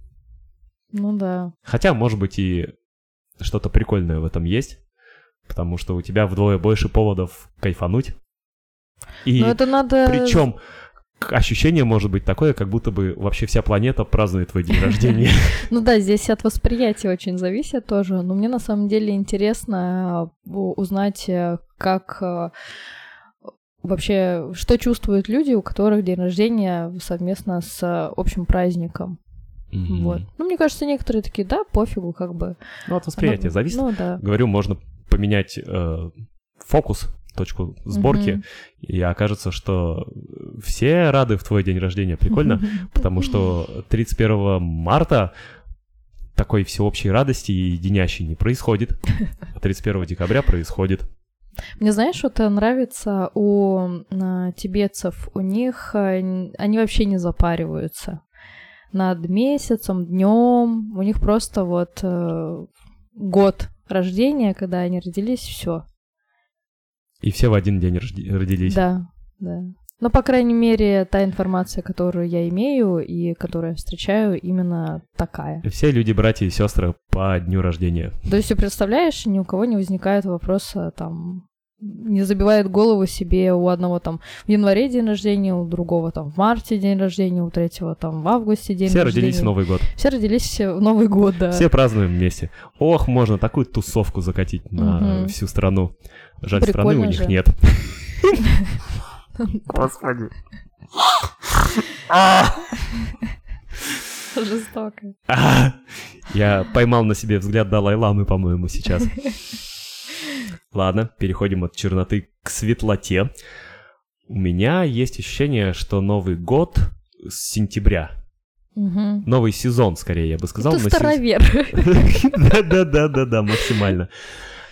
Speaker 2: Ну да.
Speaker 1: Хотя, может быть, и что-то прикольное в этом есть, потому что у тебя вдвое больше поводов кайфануть. И
Speaker 2: Но это надо...
Speaker 1: причем ощущение может быть такое, как будто бы вообще вся планета празднует твой день рождения.
Speaker 2: Ну да, здесь от восприятия очень зависит тоже. Но мне на самом деле интересно э, узнать, э, как э, вообще, что чувствуют люди, у которых день рождения совместно с общим праздником. Вот. Ну, мне кажется, некоторые такие, да, пофигу, как бы.
Speaker 1: Ну, от восприятия
Speaker 2: Оно-
Speaker 1: зависит.
Speaker 2: Ну да.
Speaker 1: Говорю, можно поменять э, фокус, точку сборки,
Speaker 2: Мгм.
Speaker 1: и окажется, что все рады в твой день рождения. Прикольно, потому что 31 марта такой всеобщей радости и единящей не происходит. А 31 декабря происходит.
Speaker 2: Мне знаешь, что-то нравится у а, тибетцев. У них а, они вообще не запариваются над месяцем, днем. У них просто вот э, год рождения, когда они родились, все.
Speaker 1: И все в один день родились.
Speaker 2: Да, да. Но, по крайней мере, та информация, которую я имею и которую я встречаю, именно такая.
Speaker 1: Все люди, братья и сестры по дню рождения.
Speaker 2: То есть, представляешь, ни у кого не возникает вопроса, там, не забивает голову себе у одного там в январе день рождения, у другого там в марте день рождения, у третьего там в августе день
Speaker 1: Все
Speaker 2: рождения.
Speaker 1: родились в Новый год.
Speaker 2: Все родились в Новый год, да.
Speaker 1: Все празднуем вместе. Ох, можно такую тусовку закатить на
Speaker 2: Мгм.
Speaker 1: всю страну. Жаль, страны у
Speaker 2: Прикольно
Speaker 1: них
Speaker 2: же.
Speaker 1: нет. Господи.
Speaker 2: Жестоко.
Speaker 1: Я поймал на себе взгляд Далай-ламы, по-моему, сейчас. Ладно, переходим от черноты к светлоте. У меня есть ощущение, что Новый год с сентября.
Speaker 2: Мгм.
Speaker 1: Новый сезон, скорее, я бы сказал.
Speaker 2: Ты
Speaker 1: но сен-
Speaker 2: старовер.
Speaker 1: Да-да-да-да-да, максимально.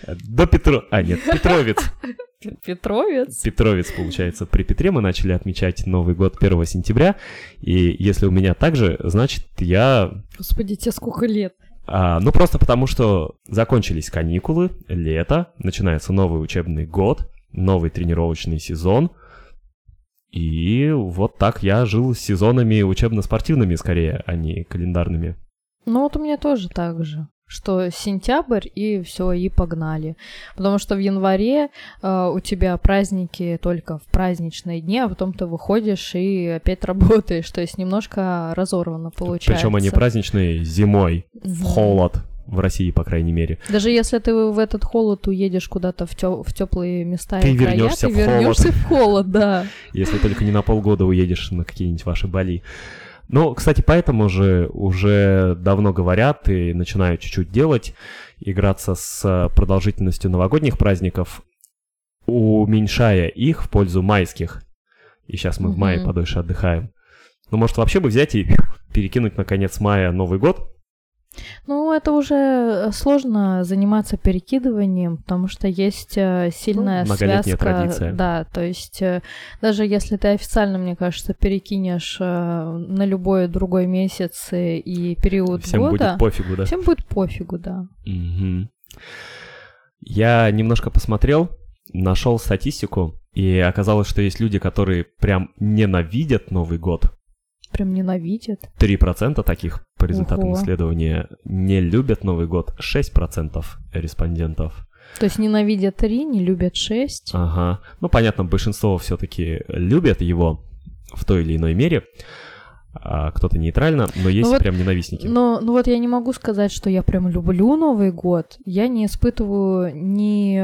Speaker 1: До Петро... А, нет, Петровец.
Speaker 2: Петровец.
Speaker 1: Петровец, получается. При Петре мы начали отмечать Новый год 1 сентября. И если у меня так же, значит, я
Speaker 2: Господи, тебе сколько лет?
Speaker 1: А, ну, просто потому, что закончились каникулы, лето, начинается новый учебный год, новый тренировочный сезон. И вот так я жил с сезонами учебно-спортивными, скорее, а не календарными.
Speaker 2: Ну вот у меня тоже так же, что сентябрь и все, и погнали. Потому что в январе э, у тебя праздники только в праздничные дни, а потом ты выходишь и опять работаешь. То есть немножко разорвано получается.
Speaker 1: Причем они праздничные зимой, в холод, в России, по крайней мере.
Speaker 2: Даже если ты в этот холод уедешь куда-то в, тё- в теплые места
Speaker 1: Ты
Speaker 2: и края,
Speaker 1: вернешься
Speaker 2: ты
Speaker 1: в холод.
Speaker 2: вернешься в холод, да.
Speaker 1: Если только не на полгода уедешь на какие-нибудь ваши Бали. Ну, кстати, поэтому же уже давно говорят и начинают чуть-чуть делать, играться с продолжительностью новогодних праздников, уменьшая их в пользу майских. И сейчас мы в мае подольше отдыхаем. Ну, может, вообще бы взять и перекинуть на конец мая Новый год?
Speaker 2: Ну, это уже э, сложно заниматься перекидыванием, потому что есть э, сильная
Speaker 1: Ну,
Speaker 2: связка.
Speaker 1: традиция.
Speaker 2: Да, то есть э, даже если ты официально, мне кажется, перекинешь на любой другой месяц и- период
Speaker 1: Всем
Speaker 2: года,
Speaker 1: будет пофигу, да?
Speaker 2: всем будет пофигу, да.
Speaker 1: Мгм. Я немножко посмотрел, нашел статистику, и оказалось, что есть люди, которые прям ненавидят Новый год.
Speaker 2: Прям ненавидят.
Speaker 1: 3% таких по результатам
Speaker 2: Ого.
Speaker 1: исследования не любят Новый год, 6% респондентов.
Speaker 2: То есть ненавидят три, не любят шесть.
Speaker 1: Ага. Ну, понятно, большинство все-таки любят его в той или иной мере, а кто-то нейтрально, но есть
Speaker 2: вот-
Speaker 1: прям ненавистники.
Speaker 2: Но, ну вот я не могу сказать, что я прям люблю Новый год. Я не испытываю ни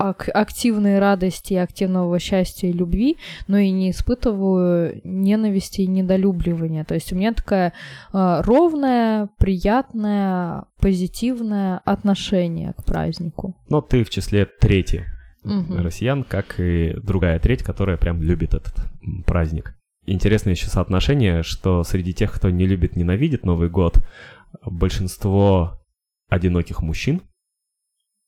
Speaker 2: ак- активной радости, активного счастья и любви, но и не испытываю ненависти и недолюбливания. То есть у меня такая э, ровное, приятное, позитивное отношение к празднику.
Speaker 1: Но ты в числе трети.
Speaker 2: Мгм.
Speaker 1: россиян, как и другая треть, которая прям любит этот праздник. Интересное еще соотношение, что среди тех, кто не любит, ненавидит Новый год, большинство одиноких мужчин,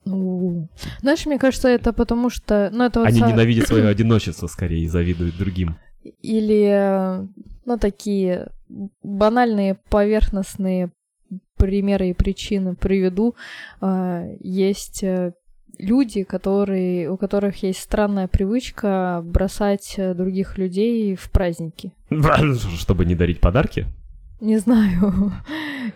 Speaker 2: У. Знаешь, мне кажется, это потому что... Ну, это вот
Speaker 1: они
Speaker 2: са-
Speaker 1: ненавидят свое одиночество скорее и завидуют другим.
Speaker 2: Или, ну, такие банальные, поверхностные примеры и причины приведу. А, Есть э, люди, которые, у которых есть странная привычка бросать э, других людей в праздники.
Speaker 1: Чтобы не дарить подарки.
Speaker 2: Не знаю.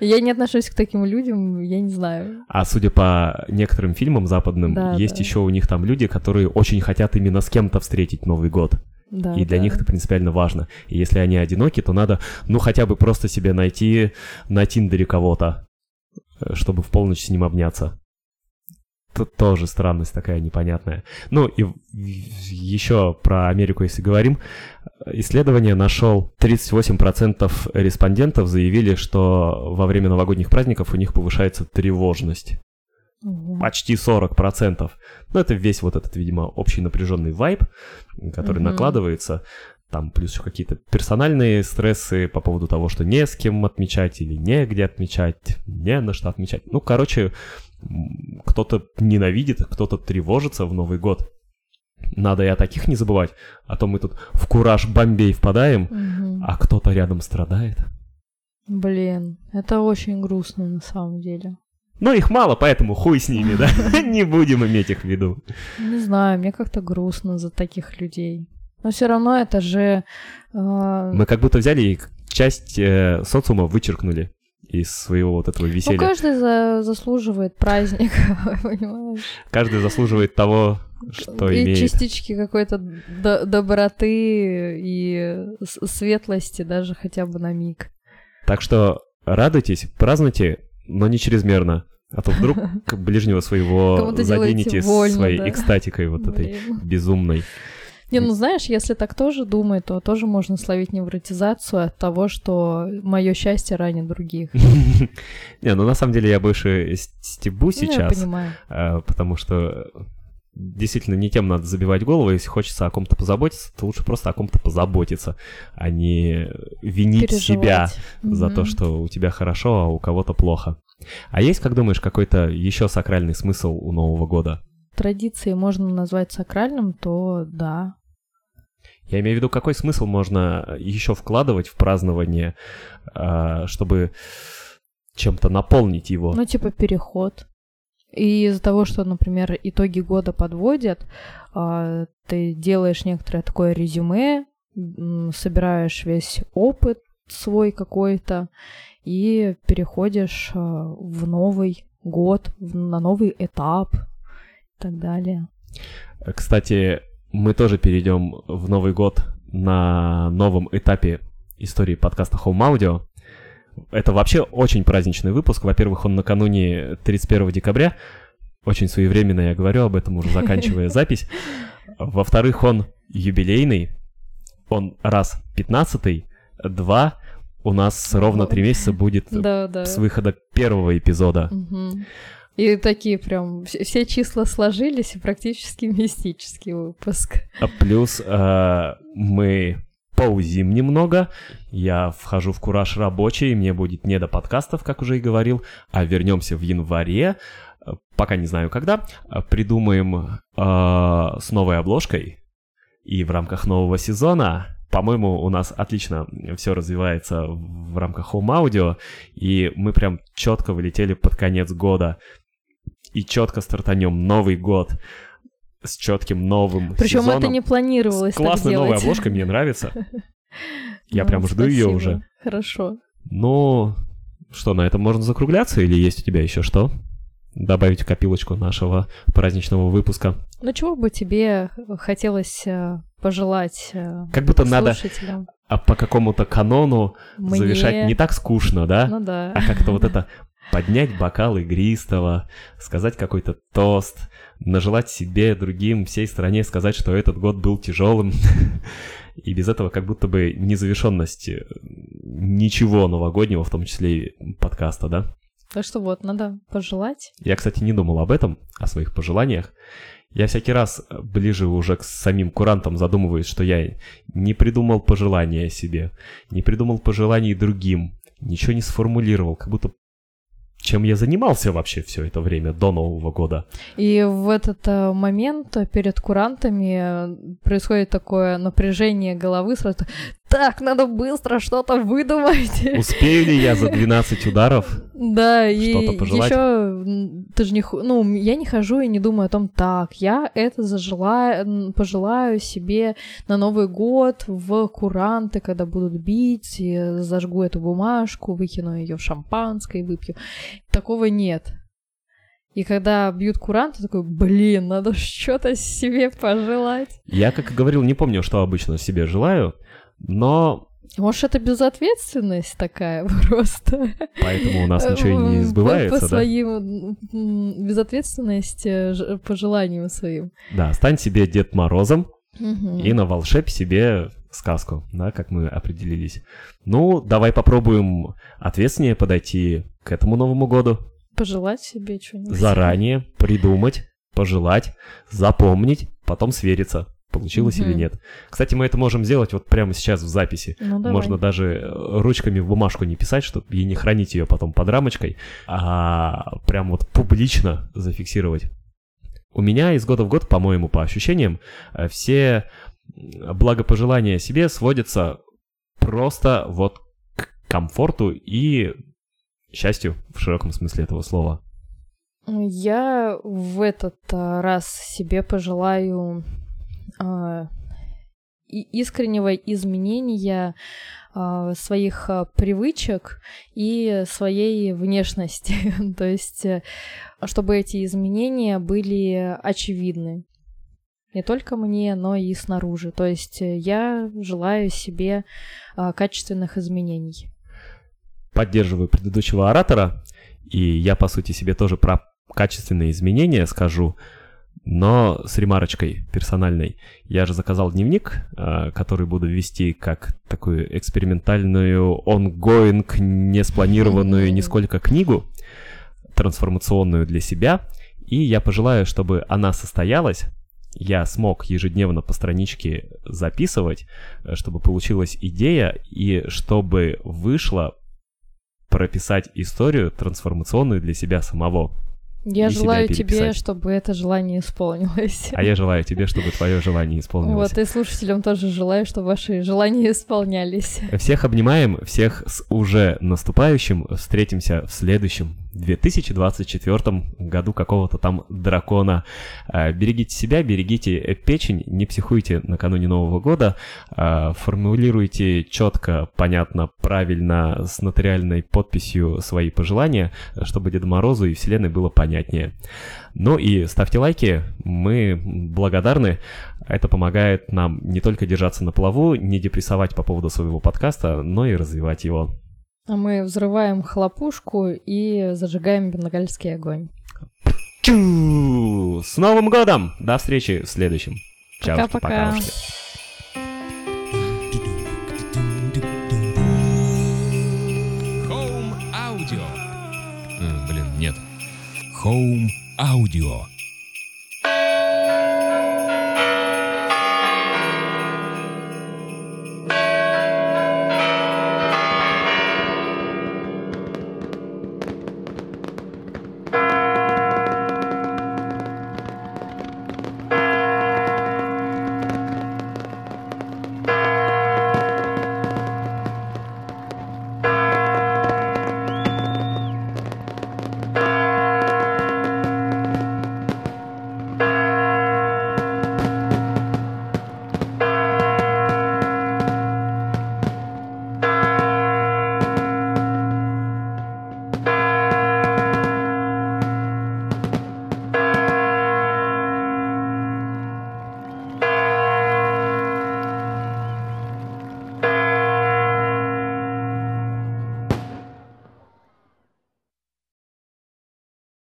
Speaker 2: Я не отношусь к таким людям, я не знаю.
Speaker 1: А судя по некоторым фильмам западным,
Speaker 2: Да,
Speaker 1: есть
Speaker 2: да.
Speaker 1: еще у них там люди, которые очень хотят именно с кем-то встретить Новый год.
Speaker 2: Да,
Speaker 1: и для
Speaker 2: да.
Speaker 1: них это принципиально важно. И если они одиноки, то надо, ну, хотя бы просто себе найти на Тиндере кого-то, э, чтобы в полночь с ним обняться. Тоже странность такая непонятная. Ну и еще про Америку, если говорим, исследование нашел 38% респондентов заявили, что во время новогодних праздников у них повышается тревожность
Speaker 2: Ого.
Speaker 1: почти 40%. Ну, это весь вот этот, видимо, общий напряженный вайб, который
Speaker 2: Мгм.
Speaker 1: накладывается. Там плюс еще какие-то персональные стрессы по поводу того, что не с кем отмечать или негде отмечать, не на что отмечать. Ну, короче, кто-то ненавидит, кто-то тревожится в Новый год. Надо и о таких не забывать, а то мы тут в кураж Бомбей впадаем,
Speaker 2: Мгм.
Speaker 1: а кто-то рядом страдает.
Speaker 2: Блин, это очень грустно на самом деле.
Speaker 1: Но их мало, поэтому хуй с ними, да? Не будем иметь их в виду.
Speaker 2: Не знаю, мне как-то грустно за таких людей. Но все равно это же... э,
Speaker 1: Мы как будто взяли и часть э, социума вычеркнули из своего вот этого
Speaker 2: ну,
Speaker 1: веселья.
Speaker 2: каждый за- заслуживает праздника, понимаешь?
Speaker 1: Каждый заслуживает того, что
Speaker 2: и
Speaker 1: имеет.
Speaker 2: частички какой-то до- доброты и светлости даже хотя бы на миг.
Speaker 1: Так что радуйтесь, празднуйте, но не чрезмерно. А то вдруг к ближнего своего заденете
Speaker 2: больно,
Speaker 1: своей
Speaker 2: да.
Speaker 1: экстатикой вот этой безумной.
Speaker 2: Не, ну знаешь, если так тоже думать, то тоже можно словить невротизацию от того, что мое счастье ранит других.
Speaker 1: Не, ну на самом деле я больше стебу
Speaker 2: Ну,
Speaker 1: сейчас, а, потому что действительно не тем надо забивать голову. Если хочется о ком-то позаботиться, то лучше просто о ком-то позаботиться, а не винить себя
Speaker 2: Переживать.
Speaker 1: за то, что у тебя хорошо, а у кого-то плохо. А есть, как думаешь, какой-то еще сакральный смысл у Нового года?
Speaker 2: Традиции можно назвать сакральным, то да.
Speaker 1: Я имею в виду, какой смысл можно еще вкладывать в празднование, а, чтобы чем-то наполнить его?
Speaker 2: Ну, типа переход. И из-за того, что, например, итоги года подводят, а, ты делаешь некоторое такое резюме, собираешь весь опыт свой какой-то и переходишь а, в новый год, на новый этап так далее.
Speaker 1: Кстати, мы тоже перейдем в Новый год на новом этапе истории подкаста Home Audio. Это вообще очень праздничный выпуск. Во-первых, он накануне 31 декабря. Очень своевременно я говорю об этом, уже заканчивая запись. Во-вторых, он юбилейный. Он раз 15 Два, у нас ровно три месяца будет
Speaker 2: Да, да.
Speaker 1: с выхода первого эпизода.
Speaker 2: Мгм. И такие прям вс- все числа сложились, и практически мистический выпуск.
Speaker 1: А Плюс э, мы паузим немного. Я вхожу в кураж рабочий, мне будет не до подкастов, как уже и говорил, а вернемся в январе. Пока не знаю когда. Придумаем э, с новой обложкой. И в рамках нового сезона, по-моему, у нас отлично все развивается в рамках Home Audio, и мы прям четко вылетели под конец года. И четко стартанем Новый год с четким новым
Speaker 2: Причем
Speaker 1: сезоном.
Speaker 2: это не планировалось
Speaker 1: С классной
Speaker 2: так
Speaker 1: новой обложкой, мне нравится. Я
Speaker 2: Ну,
Speaker 1: прям жду ее
Speaker 2: спасибо.
Speaker 1: уже.
Speaker 2: Хорошо.
Speaker 1: Ну, что, на этом можно закругляться или есть у тебя еще что? Добавить в копилочку нашего праздничного выпуска.
Speaker 2: Ну, чего бы тебе хотелось э, пожелать э,
Speaker 1: Как будто надо а по какому-то канону
Speaker 2: Мне...
Speaker 1: завершать не так скучно, да?
Speaker 2: Ну да.
Speaker 1: А как-то вот это поднять бокал игристого, сказать какой-то тост, нажелать себе, другим, всей стране сказать, что этот год был тяжелым. И без этого как будто бы незавершенность э, ничего новогоднего, в том числе и подкаста, да?
Speaker 2: Так что вот, надо пожелать.
Speaker 1: Я, кстати, не думал об этом, о своих пожеланиях. Я всякий раз э, ближе уже к самим курантам задумываюсь, что я не придумал пожелания себе, не придумал пожеланий другим, ничего не сформулировал, как будто чем я занимался вообще все это время до Нового года.
Speaker 2: И в этот э, момент перед курантами э, происходит такое напряжение головы сразу. Так, надо быстро что-то выдумать.
Speaker 1: Успею ли я за 12 ударов?
Speaker 2: Да, и еще ты же не... Ну, я не хожу и не думаю о том, так, я это зажелаю, пожелаю себе на Новый год в куранты, когда будут бить, и зажгу эту бумажку, выкину ее в шампанское и выпью. Такого нет. И когда бьют куранты, такой, блин, надо что-то себе пожелать.
Speaker 1: Я, как и говорил, не помню, что обычно себе желаю, но
Speaker 2: Может, это безответственность такая просто?
Speaker 1: поэтому у нас ничего и не сбывается,
Speaker 2: По
Speaker 1: да?
Speaker 2: своим м, безответственности, э, по желаниям своим.
Speaker 1: Да, стань себе Дед Морозом
Speaker 2: Мгм.
Speaker 1: и наволшеб себе сказку, да, как мы определились. Ну, давай попробуем ответственнее подойти к этому Новому году.
Speaker 2: Пожелать себе что-нибудь.
Speaker 1: Заранее придумать, пожелать, запомнить, потом свериться, получилось или
Speaker 2: Мгм.
Speaker 1: нет. Кстати, мы это можем сделать вот прямо сейчас в записи.
Speaker 2: Ну, давай.
Speaker 1: Можно даже э, ручками в бумажку не писать, чтобы и не хранить ее потом под рамочкой, а прям вот публично зафиксировать. У меня из года в год, по-моему, по ощущениям, э, все благопожелания себе сводятся просто вот к комфорту и счастью в широком смысле этого слова.
Speaker 2: Я в этот а, раз себе пожелаю искреннего изменения а, своих а, привычек и своей внешности. То есть, э, чтобы эти изменения были очевидны. Не только мне, но и снаружи. То есть э, я желаю себе а, качественных изменений.
Speaker 1: Поддерживаю предыдущего оратора, и я, по сути, себе тоже про качественные изменения скажу, но с ремарочкой персональной. Я же заказал дневник, э, который буду вести как такую экспериментальную, ongoing, не спланированную нисколько книгу, трансформационную для себя, и я пожелаю, чтобы она состоялась, я смог ежедневно по страничке записывать, э, чтобы получилась идея, и чтобы вышло прописать историю трансформационную для себя самого.
Speaker 2: Я желаю тебе, чтобы это желание исполнилось.
Speaker 1: А я желаю тебе, чтобы твое желание исполнилось.
Speaker 2: Вот, и слушателям тоже желаю, чтобы ваши желания исполнялись.
Speaker 1: Всех обнимаем, всех с уже наступающим. Встретимся в следующем 2024 году какого-то там дракона. А, Берегите себя, берегите печень, не психуйте накануне Нового года. А, Формулируйте четко, понятно, правильно, с нотариальной подписью свои пожелания, чтобы Деду Морозу и Вселенной было понятнее. Ну и ставьте лайки, мы благодарны. Это помогает нам не только держаться на плаву, не депрессовать по поводу своего подкаста, но и развивать его.
Speaker 2: А мы взрываем хлопушку и зажигаем бенгальский огонь.
Speaker 1: Чу! С Новым годом! До встречи в следующем. Чао,
Speaker 2: Пока-пока.
Speaker 1: пока.
Speaker 4: Home Audio. Э, блин, нет. Home Audio.